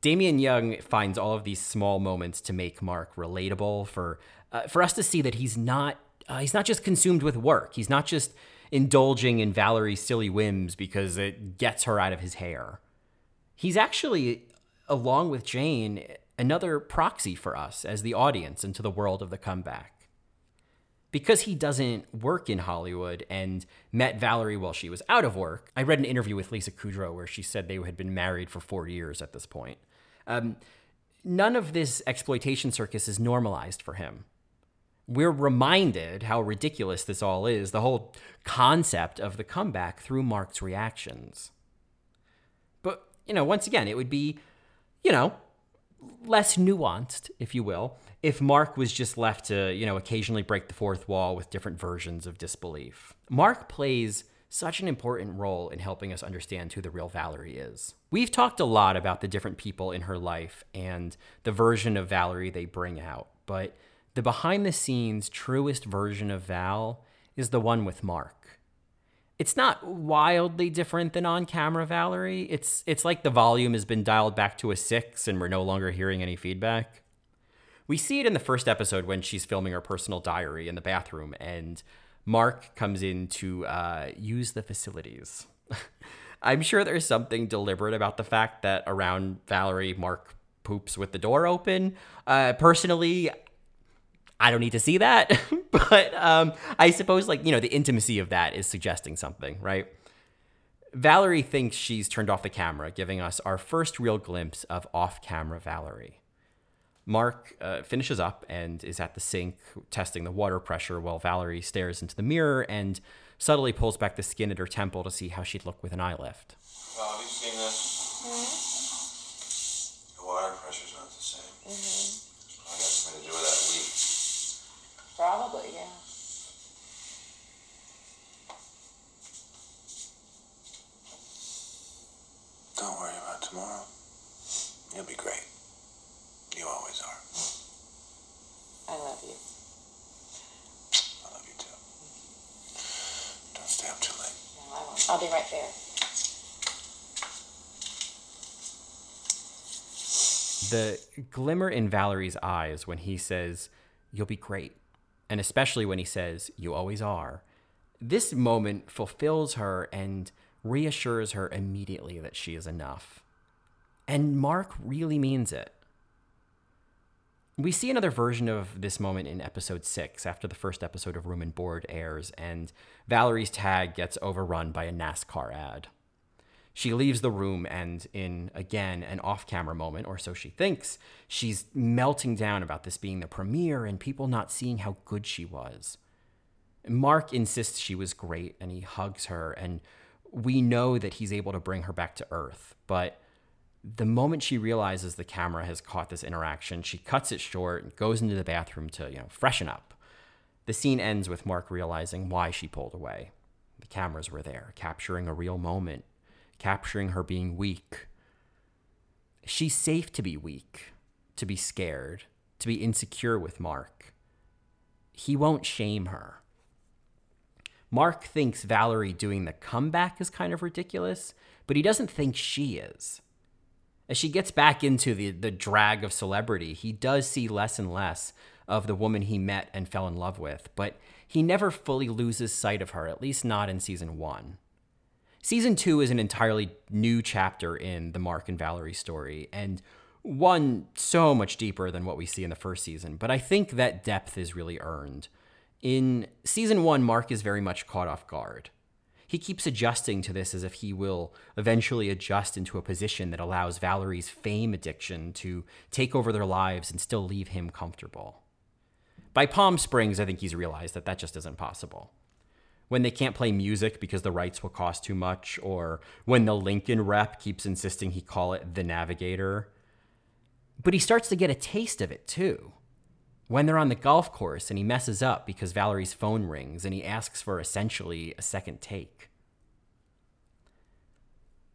Damian Young finds all of these small moments to make Mark relatable for uh, for us to see that he's not uh, he's not just consumed with work. He's not just indulging in Valerie's silly whims because it gets her out of his hair. He's actually, along with Jane, another proxy for us as the audience into the world of the comeback because he doesn't work in Hollywood and met Valerie while she was out of work, I read an interview with Lisa Kudrow where she said they had been married for four years at this point. Um, none of this exploitation circus is normalized for him. We're reminded how ridiculous this all is, the whole concept of the comeback through Mark's reactions. But, you know, once again, it would be, you know, less nuanced, if you will, if Mark was just left to, you know, occasionally break the fourth wall with different versions of disbelief. Mark plays such an important role in helping us understand who the real Valerie is. We've talked a lot about the different people in her life and the version of Valerie they bring out, but the behind the scenes truest version of Val is the one with Mark. It's not wildly different than on camera Valerie. It's it's like the volume has been dialed back to a 6 and we're no longer hearing any feedback. We see it in the first episode when she's filming her personal diary in the bathroom, and Mark comes in to uh, use the facilities. I'm sure there's something deliberate about the fact that around Valerie, Mark poops with the door open. Uh, personally, I don't need to see that, but um, I suppose, like, you know, the intimacy of that is suggesting something, right? Valerie thinks she's turned off the camera, giving us our first real glimpse of off camera Valerie. Mark uh, finishes up and is at the sink testing the water pressure while Valerie stares into the mirror and subtly pulls back the skin at her temple to see how she'd look with an eye lift. Well, have you seen this? The water pressure's not the same. It's probably got something to do with that leak. Probably, yeah. Don't worry about tomorrow. You'll be great. You always are. I love you. I love you too. Don't stay up too late. No, I won't. I'll be right there. The glimmer in Valerie's eyes when he says, You'll be great, and especially when he says, You always are, this moment fulfills her and reassures her immediately that she is enough. And Mark really means it. We see another version of this moment in episode six after the first episode of Room and Board airs, and Valerie's tag gets overrun by a NASCAR ad. She leaves the room, and in again an off camera moment, or so she thinks, she's melting down about this being the premiere and people not seeing how good she was. Mark insists she was great, and he hugs her, and we know that he's able to bring her back to Earth. But the moment she realizes the camera has caught this interaction, she cuts it short and goes into the bathroom to, you know, freshen up. The scene ends with Mark realizing why she pulled away. The cameras were there, capturing a real moment, capturing her being weak. She's safe to be weak, to be scared, to be insecure with Mark. He won't shame her. Mark thinks Valerie doing the comeback is kind of ridiculous, but he doesn't think she is. As she gets back into the, the drag of celebrity, he does see less and less of the woman he met and fell in love with, but he never fully loses sight of her, at least not in season one. Season two is an entirely new chapter in the Mark and Valerie story, and one so much deeper than what we see in the first season, but I think that depth is really earned. In season one, Mark is very much caught off guard. He keeps adjusting to this as if he will eventually adjust into a position that allows Valerie's fame addiction to take over their lives and still leave him comfortable. By Palm Springs, I think he's realized that that just isn't possible. When they can't play music because the rights will cost too much, or when the Lincoln rep keeps insisting he call it the Navigator. But he starts to get a taste of it too when they're on the golf course and he messes up because Valerie's phone rings and he asks for essentially a second take.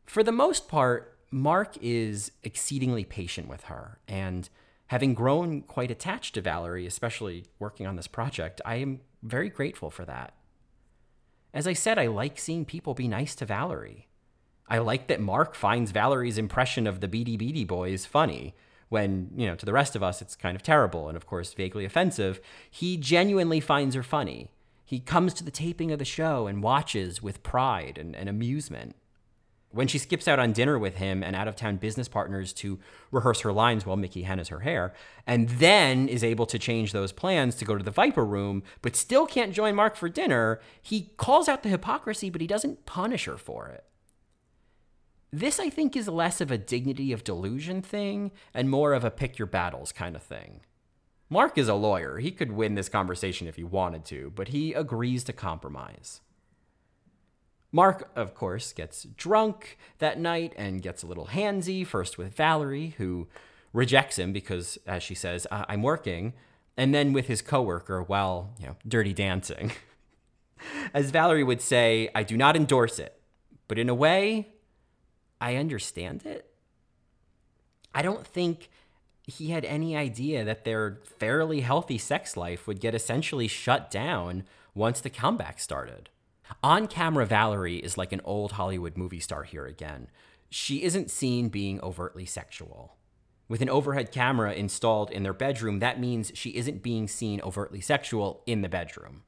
For the most part, Mark is exceedingly patient with her, and having grown quite attached to Valerie, especially working on this project, I am very grateful for that. As I said, I like seeing people be nice to Valerie. I like that Mark finds Valerie's impression of the Beady Beady Boys funny when, you know, to the rest of us it's kind of terrible and of course vaguely offensive, he genuinely finds her funny. He comes to the taping of the show and watches with pride and, and amusement. When she skips out on dinner with him and out of town business partners to rehearse her lines while Mickey hennas her hair, and then is able to change those plans to go to the Viper room, but still can't join Mark for dinner, he calls out the hypocrisy, but he doesn't punish her for it. This, I think, is less of a dignity of delusion thing and more of a pick your battles kind of thing. Mark is a lawyer. He could win this conversation if he wanted to, but he agrees to compromise. Mark, of course, gets drunk that night and gets a little handsy, first with Valerie, who rejects him because, as she says, I'm working, and then with his coworker while, you know, dirty dancing. as Valerie would say, I do not endorse it, but in a way, I understand it. I don't think he had any idea that their fairly healthy sex life would get essentially shut down once the comeback started. On camera, Valerie is like an old Hollywood movie star here again. She isn't seen being overtly sexual. With an overhead camera installed in their bedroom, that means she isn't being seen overtly sexual in the bedroom.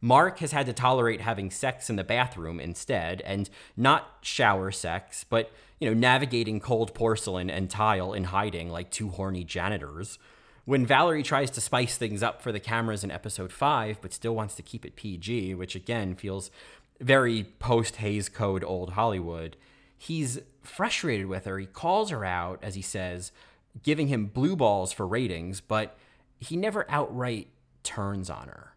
Mark has had to tolerate having sex in the bathroom instead, and not shower sex, but, you know, navigating cold porcelain and tile in hiding like two horny janitors. When Valerie tries to spice things up for the cameras in episode 5, but still wants to keep it PG, which again feels very post Hays Code old Hollywood, he's frustrated with her. He calls her out, as he says, giving him blue balls for ratings, but he never outright turns on her.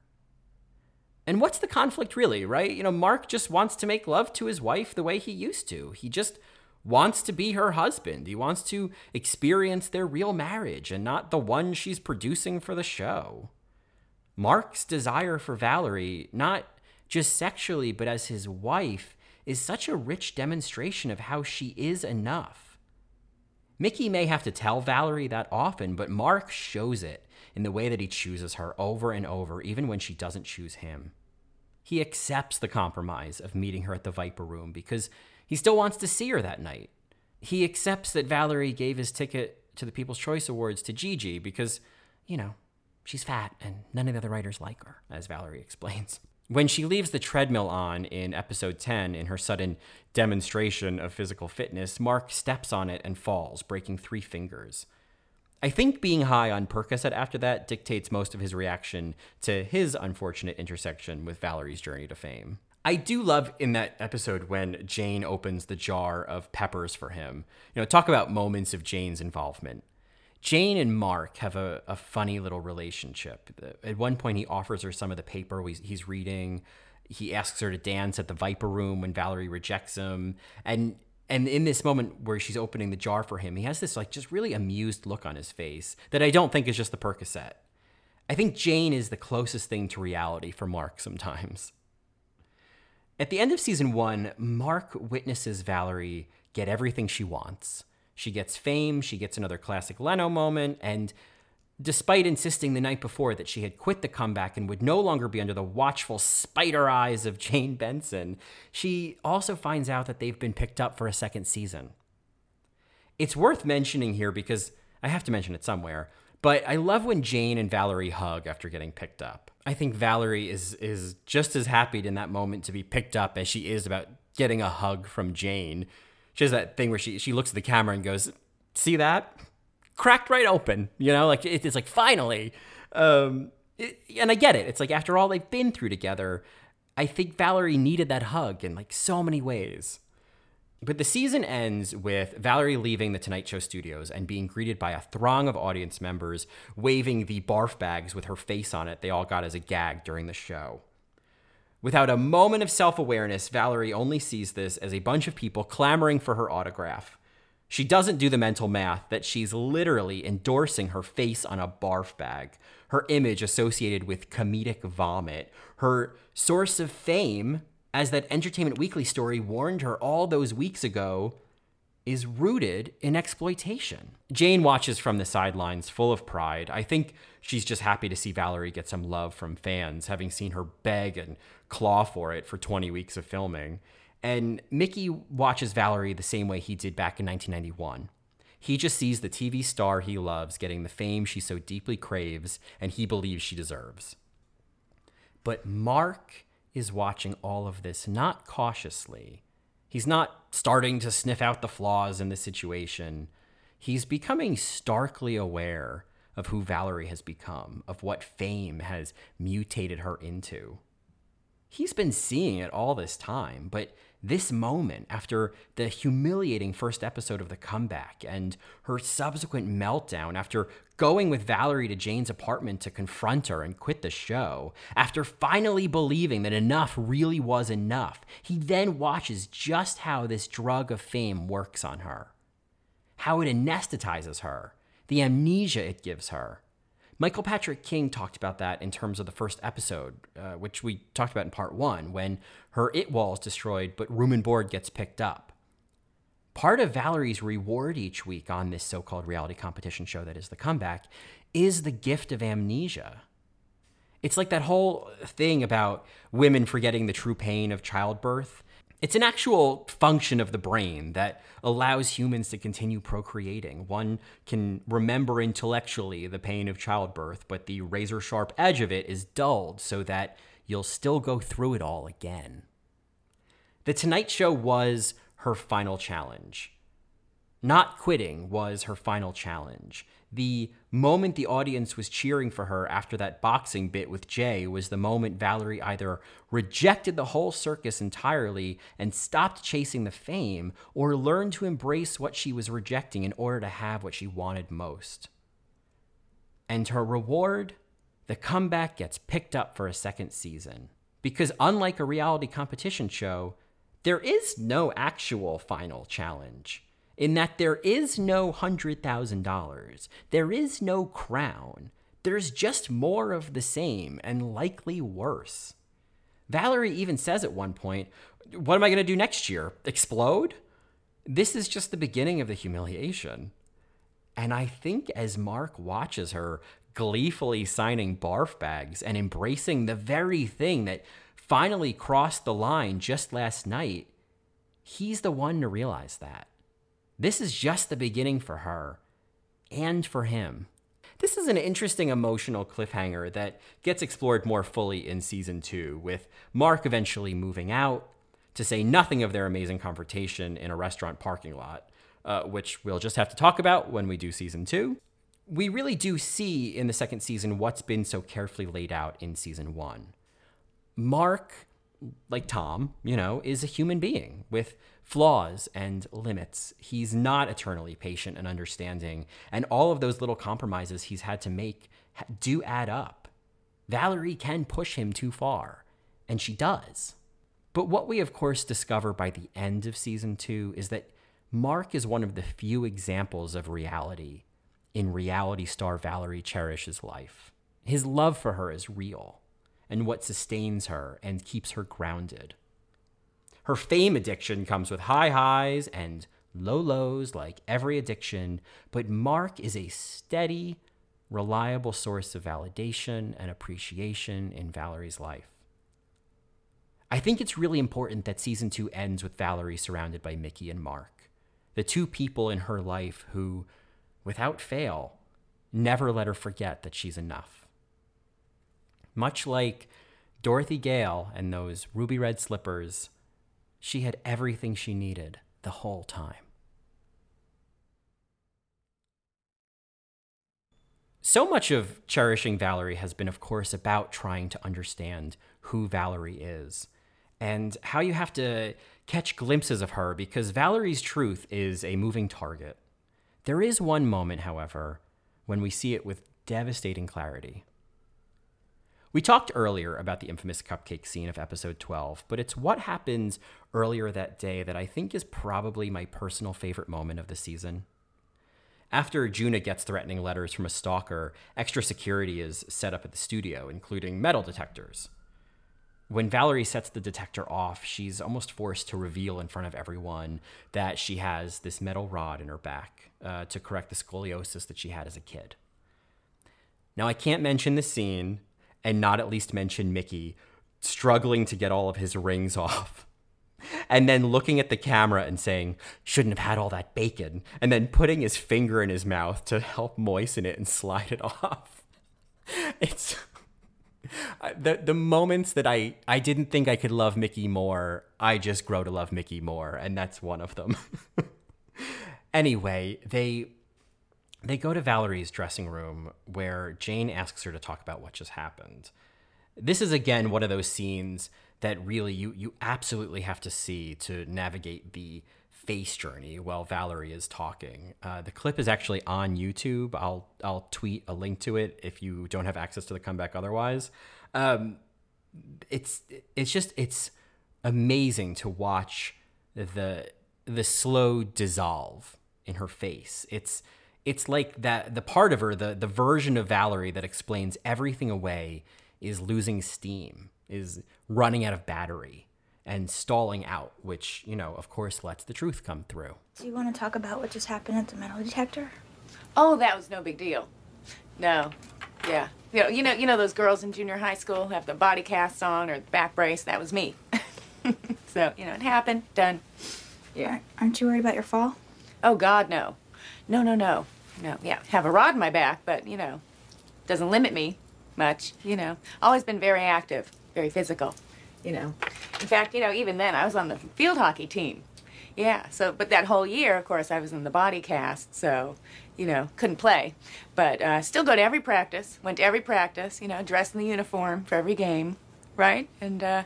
And what's the conflict really, right? You know, Mark just wants to make love to his wife the way he used to. He just wants to be her husband. He wants to experience their real marriage and not the one she's producing for the show. Mark's desire for Valerie, not just sexually, but as his wife, is such a rich demonstration of how she is enough. Mickey may have to tell Valerie that often, but Mark shows it in the way that he chooses her over and over, even when she doesn't choose him. He accepts the compromise of meeting her at the Viper Room because he still wants to see her that night. He accepts that Valerie gave his ticket to the People's Choice Awards to Gigi because, you know, she's fat and none of the other writers like her, as Valerie explains. When she leaves the treadmill on in episode 10 in her sudden demonstration of physical fitness, Mark steps on it and falls, breaking three fingers. I think being high on Percocet after that dictates most of his reaction to his unfortunate intersection with Valerie's journey to fame. I do love in that episode when Jane opens the jar of peppers for him. You know, talk about moments of Jane's involvement. Jane and Mark have a, a funny little relationship. At one point, he offers her some of the paper he's reading. he asks her to dance at the Viper Room when Valerie rejects him. And and in this moment where she's opening the jar for him, he has this like just really amused look on his face that I don't think is just the Percocet. I think Jane is the closest thing to reality for Mark sometimes. At the end of season one, Mark witnesses Valerie get everything she wants. She gets fame, she gets another classic Leno moment, and despite insisting the night before that she had quit the comeback and would no longer be under the watchful spider eyes of Jane Benson, she also finds out that they've been picked up for a second season. It's worth mentioning here because I have to mention it somewhere, but I love when Jane and Valerie hug after getting picked up. I think Valerie is is just as happy in that moment to be picked up as she is about getting a hug from Jane. She has that thing where she she looks at the camera and goes, "See that? Cracked right open." You know, like it, it's like finally. Um, it, and I get it. It's like after all they've been through together, I think Valerie needed that hug in like so many ways. But the season ends with Valerie leaving the Tonight Show studios and being greeted by a throng of audience members waving the barf bags with her face on it they all got as a gag during the show. Without a moment of self awareness, Valerie only sees this as a bunch of people clamoring for her autograph. She doesn't do the mental math that she's literally endorsing her face on a barf bag, her image associated with comedic vomit, her source of fame as that Entertainment Weekly story warned her all those weeks ago, is rooted in exploitation. Jane watches from the sidelines full of pride. I think she's just happy to see Valerie get some love from fans, having seen her beg and claw for it for 20 weeks of filming. And Mickey watches Valerie the same way he did back in 1991. He just sees the TV star he loves getting the fame she so deeply craves and he believes she deserves. But Mark is watching all of this not cautiously. He's not starting to sniff out the flaws in the situation. He's becoming starkly aware of who Valerie has become, of what fame has mutated her into. He's been seeing it all this time, but this moment, after the humiliating first episode of The Comeback and her subsequent meltdown, after going with Valerie to Jane's apartment to confront her and quit the show, after finally believing that enough really was enough, he then watches just how this drug of fame works on her, how it anesthetizes her, the amnesia it gives her. Michael Patrick King talked about that in terms of the first episode, uh, which we talked about in part one, when her it wall is destroyed, but room and board gets picked up. Part of Valerie's reward each week on this so called reality competition show that is the comeback is the gift of amnesia. It's like that whole thing about women forgetting the true pain of childbirth. It's an actual function of the brain that allows humans to continue procreating. One can remember intellectually the pain of childbirth, but the razor sharp edge of it is dulled so that you'll still go through it all again. The Tonight Show was her final challenge. Not quitting was her final challenge. The moment the audience was cheering for her after that boxing bit with Jay was the moment Valerie either rejected the whole circus entirely and stopped chasing the fame, or learned to embrace what she was rejecting in order to have what she wanted most. And her reward? The comeback gets picked up for a second season. Because unlike a reality competition show, there is no actual final challenge in that there is no $100,000. There is no crown. There's just more of the same and likely worse. Valerie even says at one point, What am I going to do next year? Explode? This is just the beginning of the humiliation. And I think as Mark watches her gleefully signing barf bags and embracing the very thing that finally crossed the line just last night, he's the one to realize that. This is just the beginning for her and for him. This is an interesting emotional cliffhanger that gets explored more fully in season two, with Mark eventually moving out, to say nothing of their amazing confrontation in a restaurant parking lot, uh, which we'll just have to talk about when we do season two. We really do see in the second season what's been so carefully laid out in season one. Mark, like Tom, you know, is a human being with flaws and limits. He's not eternally patient and understanding, and all of those little compromises he's had to make do add up. Valerie can push him too far, And she does. But what we, of course, discover by the end of season two is that Mark is one of the few examples of reality in reality star Valerie Cherish's life. His love for her is real and what sustains her and keeps her grounded. Her fame addiction comes with high highs and low lows, like every addiction, but Mark is a steady, reliable source of validation and appreciation in Valerie's life. I think it's really important that season two ends with Valerie surrounded by Mickey and Mark, the two people in her life who, without fail, never let her forget that she's enough. Much like Dorothy Gale and those ruby red slippers, she had everything she needed the whole time. So much of cherishing Valerie has been, of course, about trying to understand who Valerie is and how you have to catch glimpses of her because Valerie's truth is a moving target. There is one moment, however, when we see it with devastating clarity. We talked earlier about the infamous cupcake scene of episode 12, but it's what happens earlier that day that I think is probably my personal favorite moment of the season. After Juna gets threatening letters from a stalker, extra security is set up at the studio, including metal detectors. When Valerie sets the detector off, she's almost forced to reveal in front of everyone that she has this metal rod in her back uh, to correct the scoliosis that she had as a kid. Now, I can't mention the scene and not at least mention Mickey struggling to get all of his rings off. And then looking at the camera and saying, shouldn't have had all that bacon. And then putting his finger in his mouth to help moisten it and slide it off. It's the the moments that I I didn't think I could love Mickey more, I just grow to love Mickey more, and that's one of them. anyway, they they go to Valerie's dressing room where Jane asks her to talk about what just happened. This is again one of those scenes that really you you absolutely have to see to navigate the face journey while Valerie is talking. Uh, the clip is actually on YouTube. I'll I'll tweet a link to it if you don't have access to the comeback otherwise. Um, it's it's just it's amazing to watch the the slow dissolve in her face. It's it's like that the part of her the the version of Valerie that explains everything away is losing steam, is running out of battery and stalling out, which, you know, of course lets the truth come through. Do you want to talk about what just happened at the metal detector? Oh, that was no big deal. No. Yeah. You know, you know, you know those girls in junior high school have the body cast on or the back brace. That was me. so you know, it happened. Done. Yeah. Aren't you worried about your fall? Oh God, no. No, no, no, no. Yeah, have a rod in my back, but you know, doesn't limit me much. You know, always been very active, very physical. You know, in fact, you know, even then I was on the field hockey team. Yeah, so, but that whole year, of course, I was in the body cast, so, you know, couldn't play. But uh, still go to every practice, went to every practice, you know, dressed in the uniform for every game, right? And, uh,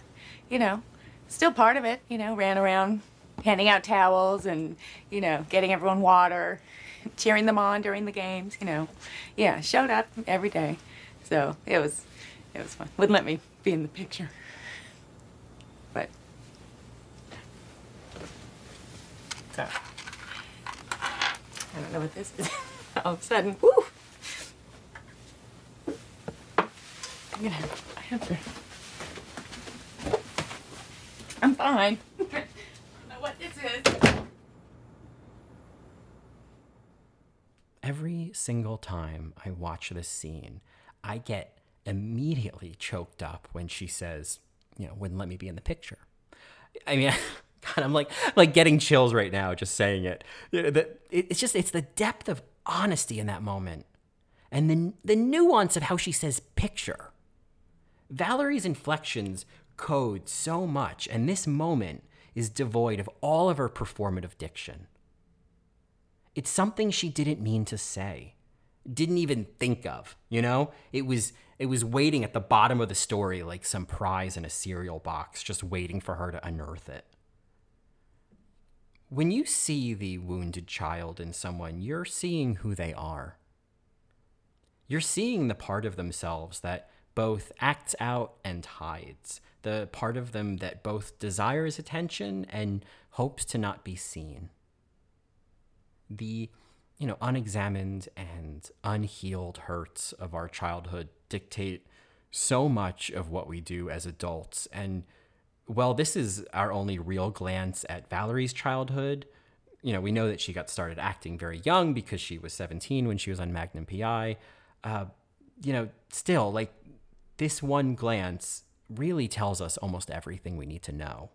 you know, still part of it, you know, ran around handing out towels and, you know, getting everyone water, cheering them on during the games, you know. Yeah, showed up every day. So it was, it was fun. Wouldn't let me be in the picture. But so I don't know what this is. All of a sudden, woo! I'm gonna have, I have to. I'm fine. I don't know what this is. Every single time I watch this scene, I get immediately choked up when she says, you know, wouldn't let me be in the picture. I mean, God, I'm like like getting chills right now just saying it. It's just it's the depth of honesty in that moment, and the the nuance of how she says picture. Valerie's inflections code so much, and this moment is devoid of all of her performative diction. It's something she didn't mean to say, didn't even think of, you know? It was it was waiting at the bottom of the story like some prize in a cereal box, just waiting for her to unearth it. When you see the wounded child in someone, you're seeing who they are. You're seeing the part of themselves that both acts out and hides, the part of them that both desires attention and hopes to not be seen. The, you know, unexamined and unhealed hurts of our childhood dictate so much of what we do as adults. And well, this is our only real glance at Valerie's childhood. You know, we know that she got started acting very young because she was 17 when she was on Magnum PI. Uh, you know, still, like, this one glance really tells us almost everything we need to know.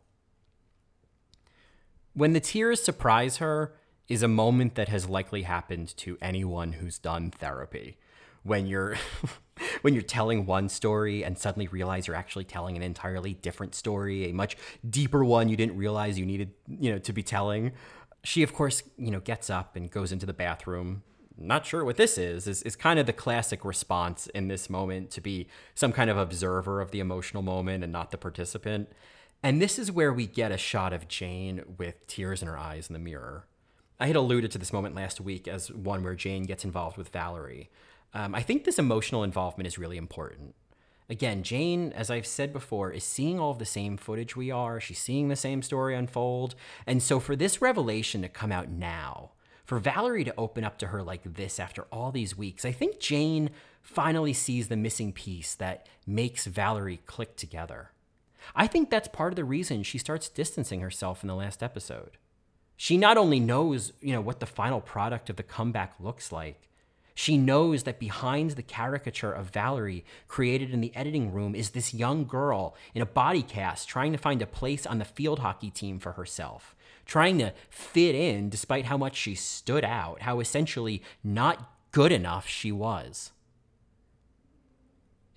When the tears surprise her is a moment that has likely happened to anyone who's done therapy. When you're when you're telling one story and suddenly realize you're actually telling an entirely different story, a much deeper one you didn't realize you needed, you know, to be telling. She of course, you know, gets up and goes into the bathroom, not sure what this is, is, is kind of the classic response in this moment to be some kind of observer of the emotional moment and not the participant. And this is where we get a shot of Jane with tears in her eyes in the mirror. I had alluded to this moment last week as one where Jane gets involved with Valerie. Um, I think this emotional involvement is really important. Again, Jane, as I've said before, is seeing all of the same footage we are. She's seeing the same story unfold. And so for this revelation to come out now, for Valerie to open up to her like this after all these weeks, I think Jane finally sees the missing piece that makes Valerie click together. I think that's part of the reason she starts distancing herself in the last episode. She not only knows, you know, what the final product of the comeback looks like, she knows that behind the caricature of Valerie created in the editing room is this young girl in a body cast trying to find a place on the field hockey team for herself trying to fit in despite how much she stood out, how essentially not good enough she was.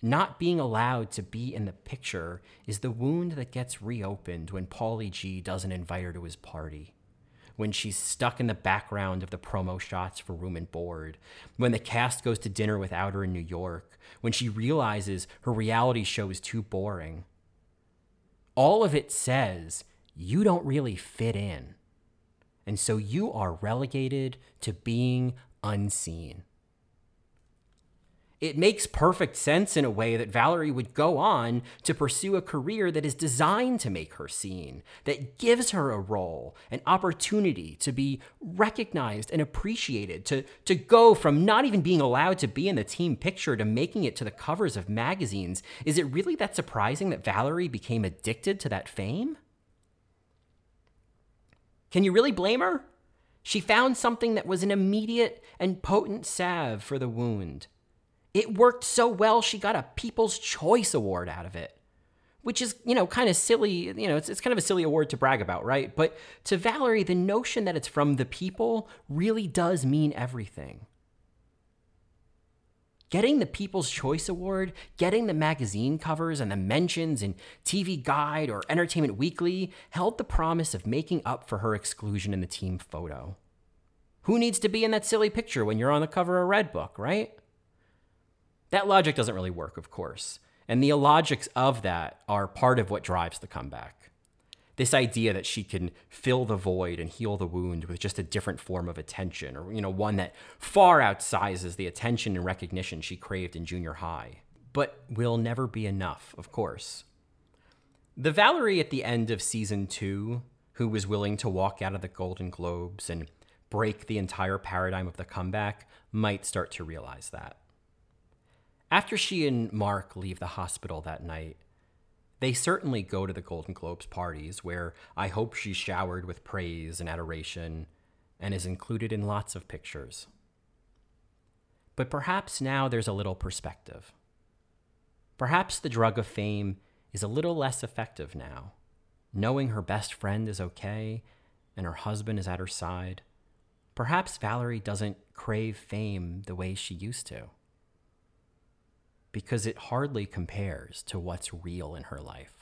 Not being allowed to be in the picture is the wound that gets reopened when Paulie G doesn't invite her to his party. When she's stuck in the background of the promo shots for Room and Bored. When the cast goes to dinner without her in New York. When she realizes her reality show is too boring. All of it says you don't really fit in. And so you are relegated to being unseen. It makes perfect sense in a way that Valerie would go on to pursue a career that is designed to make her seen, that gives her a role, an opportunity to be recognized and appreciated, to, to go from not even being allowed to be in the team picture to making it to the covers of magazines. Is it really that surprising that Valerie became addicted to that fame? Can you really blame her? She found something that was an immediate and potent salve for the wound. It worked so well, she got a People's Choice Award out of it. Which is, you know, kind of silly. You know, it's, it's kind of a silly award to brag about, right? But to Valerie, the notion that it's from the people really does mean everything. Getting the People's Choice Award, getting the magazine covers and the mentions in TV Guide or Entertainment Weekly held the promise of making up for her exclusion in the team photo. Who needs to be in that silly picture when you're on the cover of Redbook, right? That logic doesn't really work, of course. And the illogics of that are part of what drives the comeback. This idea that she can fill the void and heal the wound with just a different form of attention or you know one that far outsizes the attention and recognition she craved in junior high. But will never be enough of course. The valerie at the end of season 2 who was willing to walk out of the golden globes and break the entire paradigm of the comeback might start to realize that after she and mark leave the hospital that night they certainly go to the Golden Globes parties, where I hope she's showered with praise and adoration and is included in lots of pictures. But perhaps now there's a little perspective. Perhaps the drug of fame is a little less effective now, knowing her best friend is okay and her husband is at her side. Perhaps Valerie doesn't crave fame the way she used to because it hardly compares to what's real in her life.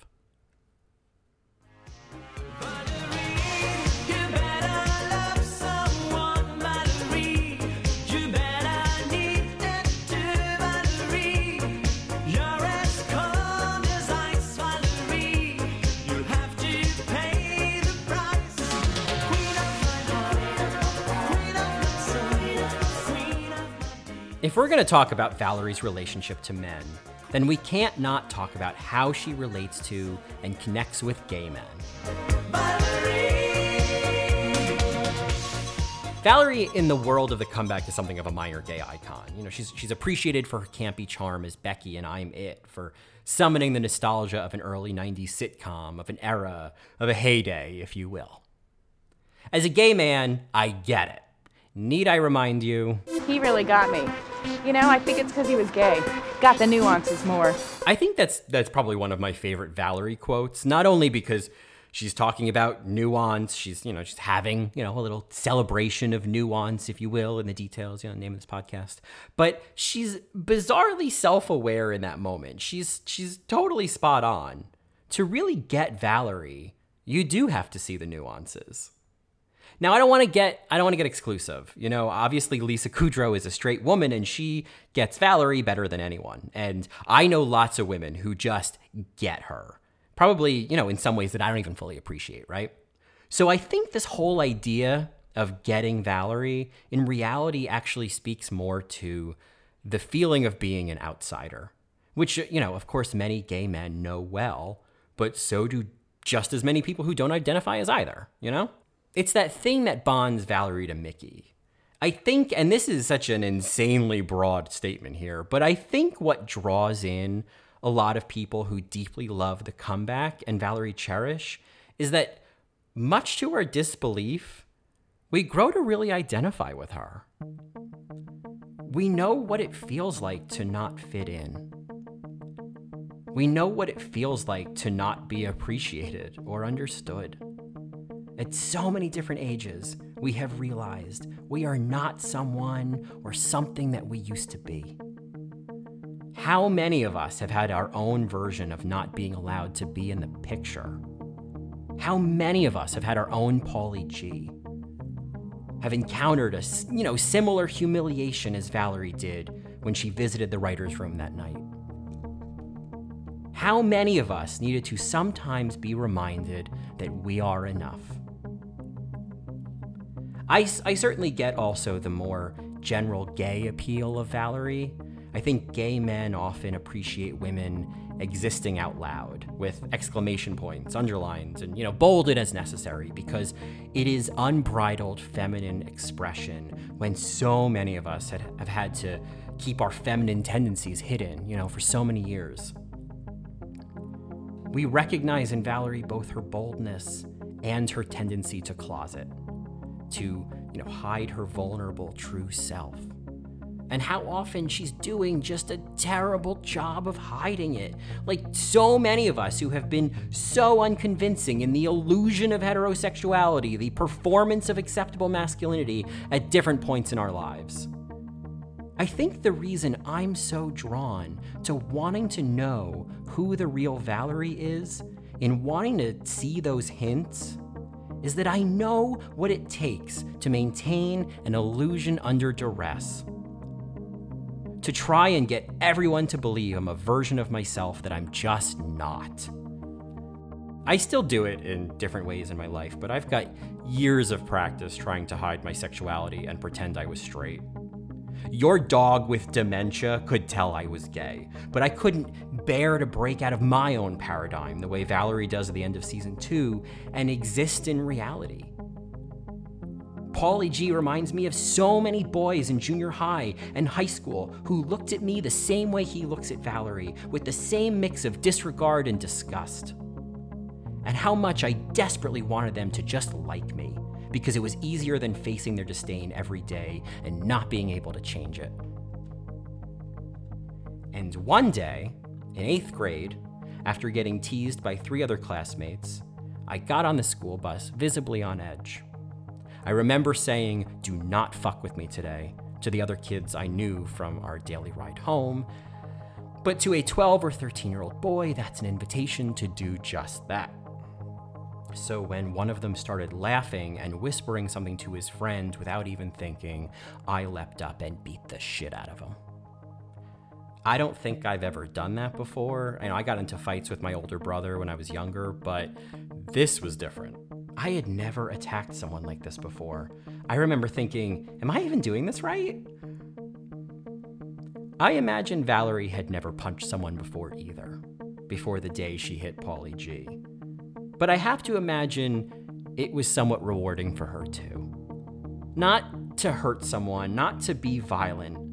If we're going to talk about Valerie's relationship to men, then we can't not talk about how she relates to and connects with gay men. Valerie in the world of the comeback is something of a minor gay icon. You know, she's she's appreciated for her campy charm as Becky and I'm It, for summoning the nostalgia of an early 90s sitcom, of an era, of a heyday, if you will. As a gay man, I get it. Need I remind you? He really got me. You know, I think it's because he was gay. Got the nuances more. I think that's that's probably one of my favorite Valerie quotes, not only because she's talking about nuance, she's, you know, she's having, you know, a little celebration of nuance, if you will, in the details, you know, the name of this podcast. But she's bizarrely self-aware in that moment. She's she's totally spot on. To really get Valerie, you do have to see the nuances. Now, I don't want to get I don't want to get exclusive. You know, obviously Lisa Kudrow is a straight woman and she gets Valerie better than anyone. And I know lots of women who just get her. Probably, you know, in some ways that I don't even fully appreciate, right? So I think this whole idea of getting Valerie in reality actually speaks more to the feeling of being an outsider, which, you know, of course many gay men know well, but so do just as many people who don't identify as either, you know? It's that thing that bonds Valerie to Mickey. I think, and this is such an insanely broad statement here, but I think what draws in a lot of people who deeply love the comeback and Valerie Cherish is that, much to our disbelief, we grow to really identify with her. We know what it feels like to not fit in. We know what it feels like to not be appreciated or understood. At so many different ages, we have realized we are not someone or something that we used to be. How many of us have had our own version of not being allowed to be in the picture? How many of us have had our own Paulie G? Have encountered a you know similar humiliation as Valerie did when she visited the writers' room that night? How many of us needed to sometimes be reminded that we are enough? I, I certainly get also the more general gay appeal of Valerie. I think gay men often appreciate women existing out loud with exclamation points, underlines, and you know, bolded as necessary because it is unbridled feminine expression when so many of us had, have had to keep our feminine tendencies hidden, you know, for so many years. We recognize in Valerie both her boldness and her tendency to closet, to, you know, hide her vulnerable true self and how often she's doing just a terrible job of hiding it. Like so many of us who have been so unconvincing in the illusion of heterosexuality, the performance of acceptable masculinity at different points in our lives. I think the reason I'm so drawn to wanting to know who the real Valerie is, in wanting to see those hints, is that I know what it takes to maintain an illusion under duress to try and get everyone to believe I'm a version of myself that I'm just not. I still do it in different ways in my life, but I've got years of practice trying to hide my sexuality and pretend I was straight. Your dog with dementia could tell I was gay, but I couldn't bear to break out of my own paradigm the way Valerie does at the end of season two and exist in reality. Paulie G reminds me of so many boys in junior high and high school who looked at me the same way he looks at Valerie, with the same mix of disregard and disgust. And how much I desperately wanted them to just like me, because it was easier than facing their disdain every day and not being able to change it. And one day, in eighth grade, after getting teased by three other classmates, I got on the school bus visibly on edge. I remember saying, Do not fuck with me today, to the other kids I knew from our daily ride home. But to a 12 or 13 year old boy, that's an invitation to do just that. So when one of them started laughing and whispering something to his friend without even thinking, I leapt up and beat the shit out of him. I don't think I've ever done that before. I know I got into fights with my older brother when I was younger, but this was different. I had never attacked someone like this before. I remember thinking, am I even doing this right? I imagine Valerie had never punched someone before either, before the day she hit Paulie G. But I have to imagine it was somewhat rewarding for her too. Not to hurt someone, not to be violent,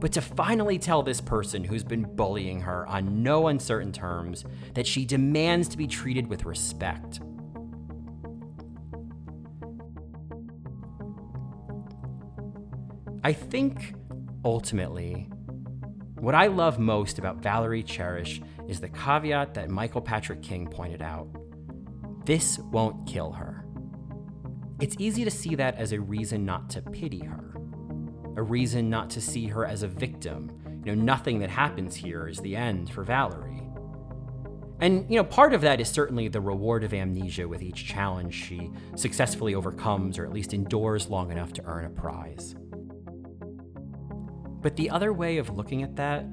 but to finally tell this person who's been bullying her on no uncertain terms that she demands to be treated with respect. I think ultimately, what I love most about Valerie Cherish is the caveat that Michael Patrick King pointed out this won't kill her. It's easy to see that as a reason not to pity her, a reason not to see her as a victim. You know, nothing that happens here is the end for Valerie. And, you know, part of that is certainly the reward of amnesia with each challenge she successfully overcomes or at least endures long enough to earn a prize. But the other way of looking at that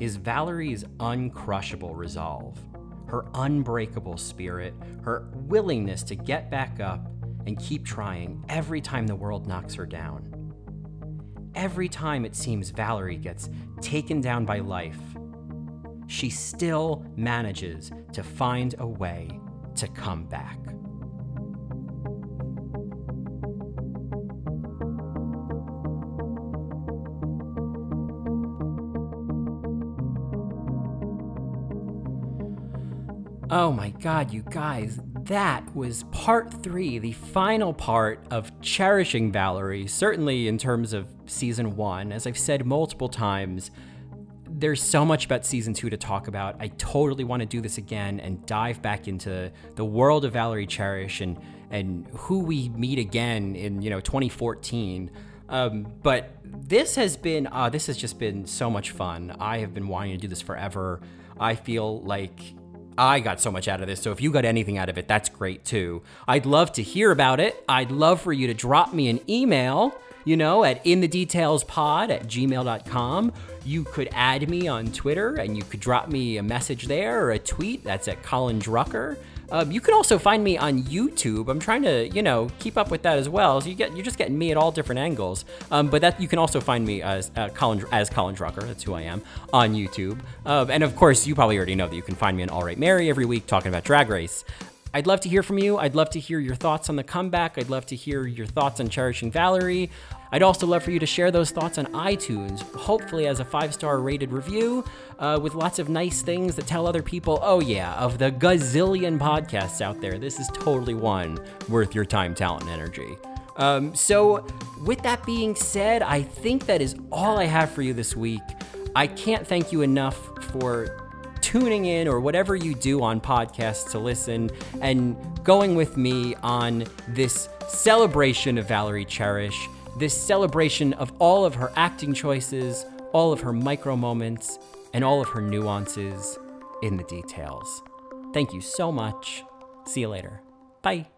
is Valerie's uncrushable resolve, her unbreakable spirit, her willingness to get back up and keep trying every time the world knocks her down. Every time it seems Valerie gets taken down by life, she still manages to find a way to come back. Oh my god, you guys, that was part three, the final part of Cherishing Valerie, certainly in terms of season one. As I've said multiple times, there's so much about season two to talk about. I totally want to do this again and dive back into the world of Valerie Cherish and and who we meet again in you know 2014. Um, but this has been uh, this has just been so much fun. I have been wanting to do this forever. I feel like I got so much out of this. So if you got anything out of it, that's great too. I'd love to hear about it. I'd love for you to drop me an email, you know, at inthedetailspod at gmail.com. You could add me on Twitter and you could drop me a message there or a tweet. That's at Colin Drucker. Um, you can also find me on YouTube. I'm trying to, you know, keep up with that as well. So you get you're just getting me at all different angles. Um, but that you can also find me as uh, Colin as Colin Drucker. That's who I am on YouTube. Um, and of course, you probably already know that you can find me on All Right Mary every week talking about Drag Race. I'd love to hear from you. I'd love to hear your thoughts on the comeback. I'd love to hear your thoughts on cherishing Valerie. I'd also love for you to share those thoughts on iTunes, hopefully as a five star rated review uh, with lots of nice things that tell other people, oh, yeah, of the gazillion podcasts out there, this is totally one worth your time, talent, and energy. Um, so, with that being said, I think that is all I have for you this week. I can't thank you enough for tuning in or whatever you do on podcasts to listen and going with me on this celebration of Valerie Cherish, this celebration of all of her acting choices, all of her micro moments, and all of her nuances in the details. Thank you so much. See you later. Bye.